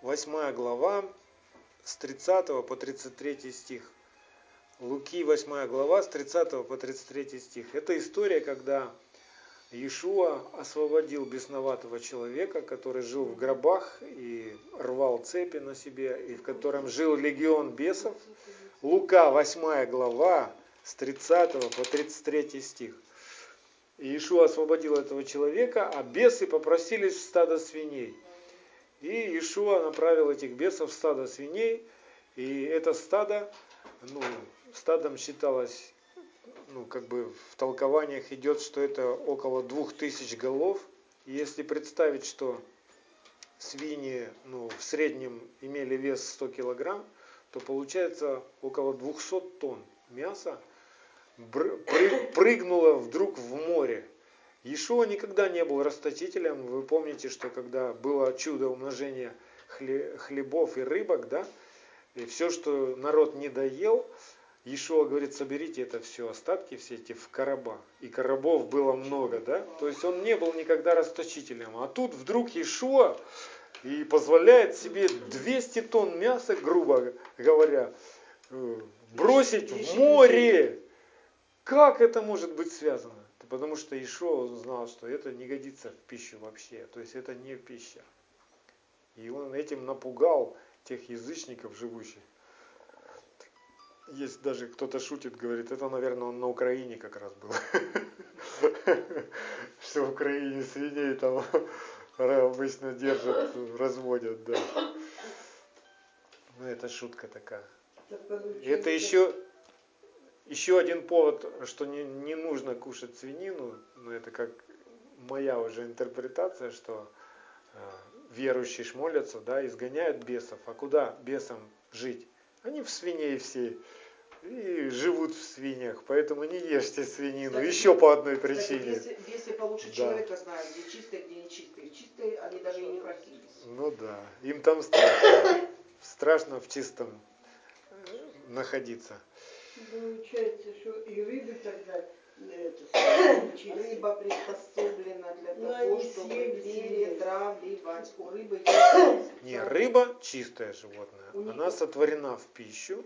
8 глава, с 30 по 33 стих. Луки 8 глава, с 30 по 33 стих. Это история, когда Иешуа освободил бесноватого человека, который жил в гробах и рвал цепи на себе, и в котором жил легион бесов. Лука 8 глава с 30 по 33 стих. Иешуа освободил этого человека, а бесы попросились в стадо свиней. И Иешуа направил этих бесов в стадо свиней, и это стадо, ну, стадом считалось ну, как бы в толкованиях идет, что это около двух тысяч голов. И если представить, что свиньи ну, в среднем имели вес 100 килограмм, то получается около 200 тонн мяса прыгнуло вдруг в море. Ишуа никогда не был расточителем. Вы помните, что когда было чудо умножения хлебов и рыбок, да, и все, что народ не доел, Ишуа говорит, соберите это все, остатки все эти в короба. И коробов было много, да? То есть он не был никогда расточителем. А тут вдруг Ишуа и позволяет себе 200 тонн мяса, грубо говоря, э, бросить в море. Как это может быть связано? Потому что Ишуа знал, что это не годится в пищу вообще. То есть это не пища. И он этим напугал тех язычников живущих есть даже кто-то шутит, говорит, это, наверное, он на Украине как раз был. [laughs] Что в Украине свиней там [laughs] обычно держат, разводят, да. Ну, это шутка такая. Это еще, еще один повод, что не, не нужно кушать свинину, но это как моя уже интерпретация, что э, верующие молятся, да, изгоняют бесов. А куда бесам жить? Они в свиней все и живут в свиньях, поэтому не ешьте свинину. Кстати, Еще по одной причине. Кстати, бесы, бесы получше да. человека знают, где чистые, где нечистые. Чистые они даже и не просились. Ну да, им там страшно. Страшно в чистом находиться. Получается, что и рыбы тогда Рыба приспособлена для Но того, чтобы перетравливать. У рыбы есть... Не, рыба чистое животное. Она сотворена в пищу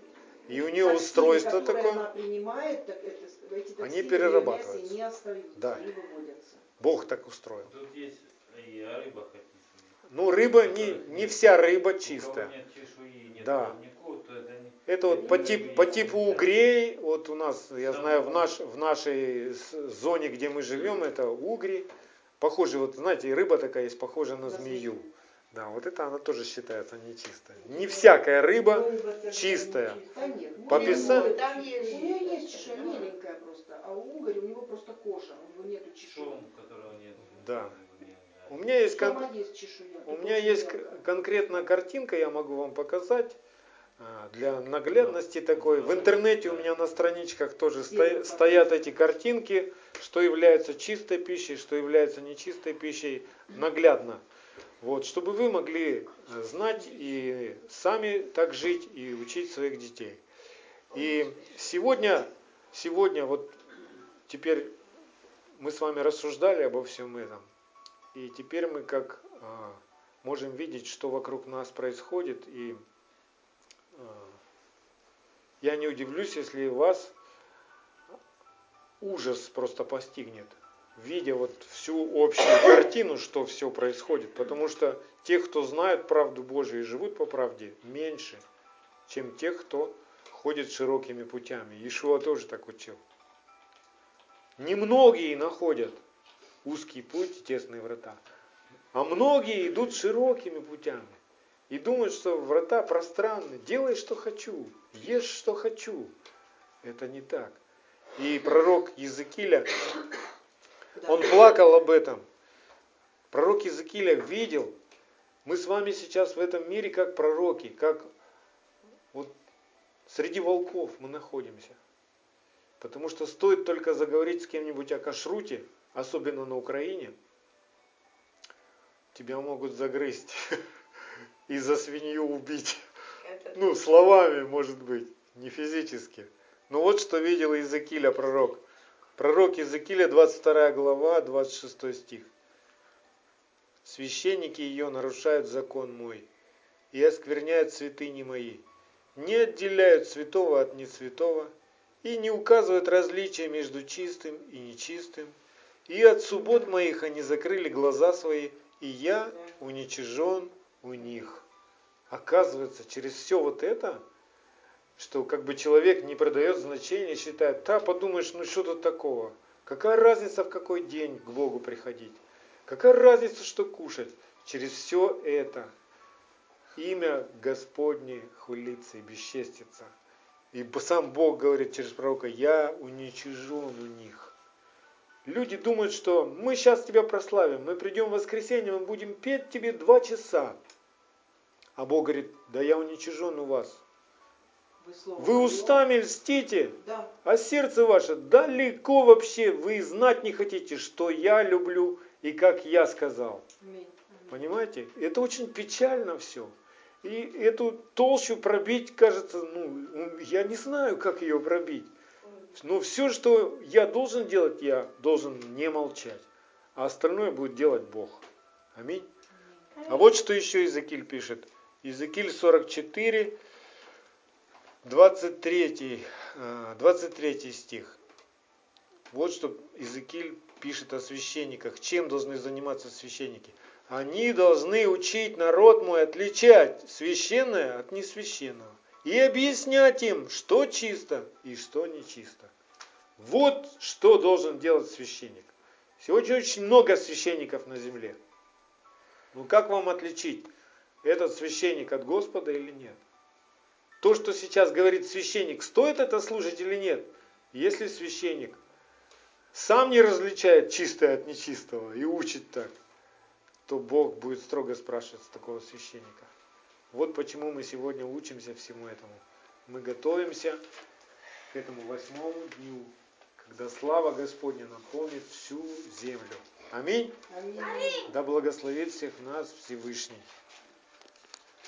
и у нее устройство такое. Она принимает, так это, эти они перерабатываются. Не остаются, да. они выводятся. Бог так устроил. Тут есть и о рыбах описано. Ну, рыба, не, не вся рыба чистая. У кого нет чешуи, нет Да. то это вот по, тип, по типу угрей, вот у нас, я знаю, в, наш, в нашей зоне, где мы живем, это угри. Похоже, вот знаете, и рыба такая есть, похожа на змею. Да, вот это она тоже считается нечистой. Не всякая рыба чистая. Да нет, По писанию- ну, там есть, у нее есть чешуя меленькая просто, а у угоря у него просто кожа, у него нету чешуи. Да. У меня есть, кон- Сама есть чешуя. у меня есть конкретная картинка, я могу вам показать. А, Для наглядности такой. В интернете у меня на страничках тоже сто- стоят эти картинки, что является чистой пищей, что является нечистой пищей, наглядно. Вот, чтобы вы могли э, знать и сами так жить, и учить своих детей. И сегодня, сегодня вот теперь мы с вами рассуждали обо всем этом. И теперь мы как а, можем видеть, что вокруг нас происходит. И я не удивлюсь, если вас ужас просто постигнет, видя вот всю общую картину, что все происходит. Потому что тех, кто знают правду Божию и живут по правде, меньше, чем тех, кто ходит широкими путями. Иешуа тоже так учил. Немногие находят узкий путь и тесные врата, а многие идут широкими путями и думают, что врата пространны. Делай, что хочу, ешь, что хочу. Это не так. И пророк Иезекииля, Да. он плакал об этом. Пророк Иезекииля видел, мы с вами сейчас в этом мире как пророки, как вот среди волков мы находимся. Потому что стоит только заговорить с кем-нибудь о кашруте, особенно на Украине, тебя могут загрызть [laughs] и за свинью убить. Ну, словами, может быть, не физически. Но вот что видел Иезекииля пророк. Пророк Иезекииля, 22 глава, 26 стих. Священники ее нарушают закон мой и оскверняют святыни мои, не отделяют святого от несвятого и не указывают различия между чистым и нечистым. И от суббот моих они закрыли глаза свои, и я уничижен у них. Оказывается, через все вот это, что как бы человек не продает значения, считает, да, подумаешь, ну что тут такого? Какая разница в какой день к Богу приходить? Какая разница, что кушать? Через все это имя Господне хулится и бесчестится. И сам Бог говорит через пророка, я уничижен у них. Люди думают, что мы сейчас тебя прославим, мы придем в воскресенье, мы будем петь тебе два часа. А Бог говорит, да я уничижен у вас. Вы, устами льстите, Да. а сердце ваше далеко вообще, вы знать не хотите, что я люблю и как я сказал. Аминь. Аминь. Понимаете? Это очень печально все. И эту толщу пробить, кажется, ну, я не знаю, как ее пробить. Но все, что я должен делать, я должен не молчать. А остальное будет делать Бог. Аминь. А вот что еще Иезекииль пишет. Иезекииль 44, 23, э, 23 стих. Вот что Иезекииль пишет о священниках. Чем должны заниматься священники? Они должны учить народ мой отличать священное от несвященного. И объяснять им, что чисто и что нечисто. Вот что должен делать священник. Сегодня очень много священников на земле. Ну как вам отличить, этот священник от Господа или нет? То, что сейчас говорит священник, стоит это слушать или нет? Если священник сам не различает чистое от нечистого и учит так, то Бог будет строго спрашивать с такого священника. Вот почему мы сегодня учимся всему этому. Мы готовимся к этому восьмому дню, когда слава Господня наполнит всю землю. Аминь. Аминь. Да благословит всех нас Всевышний.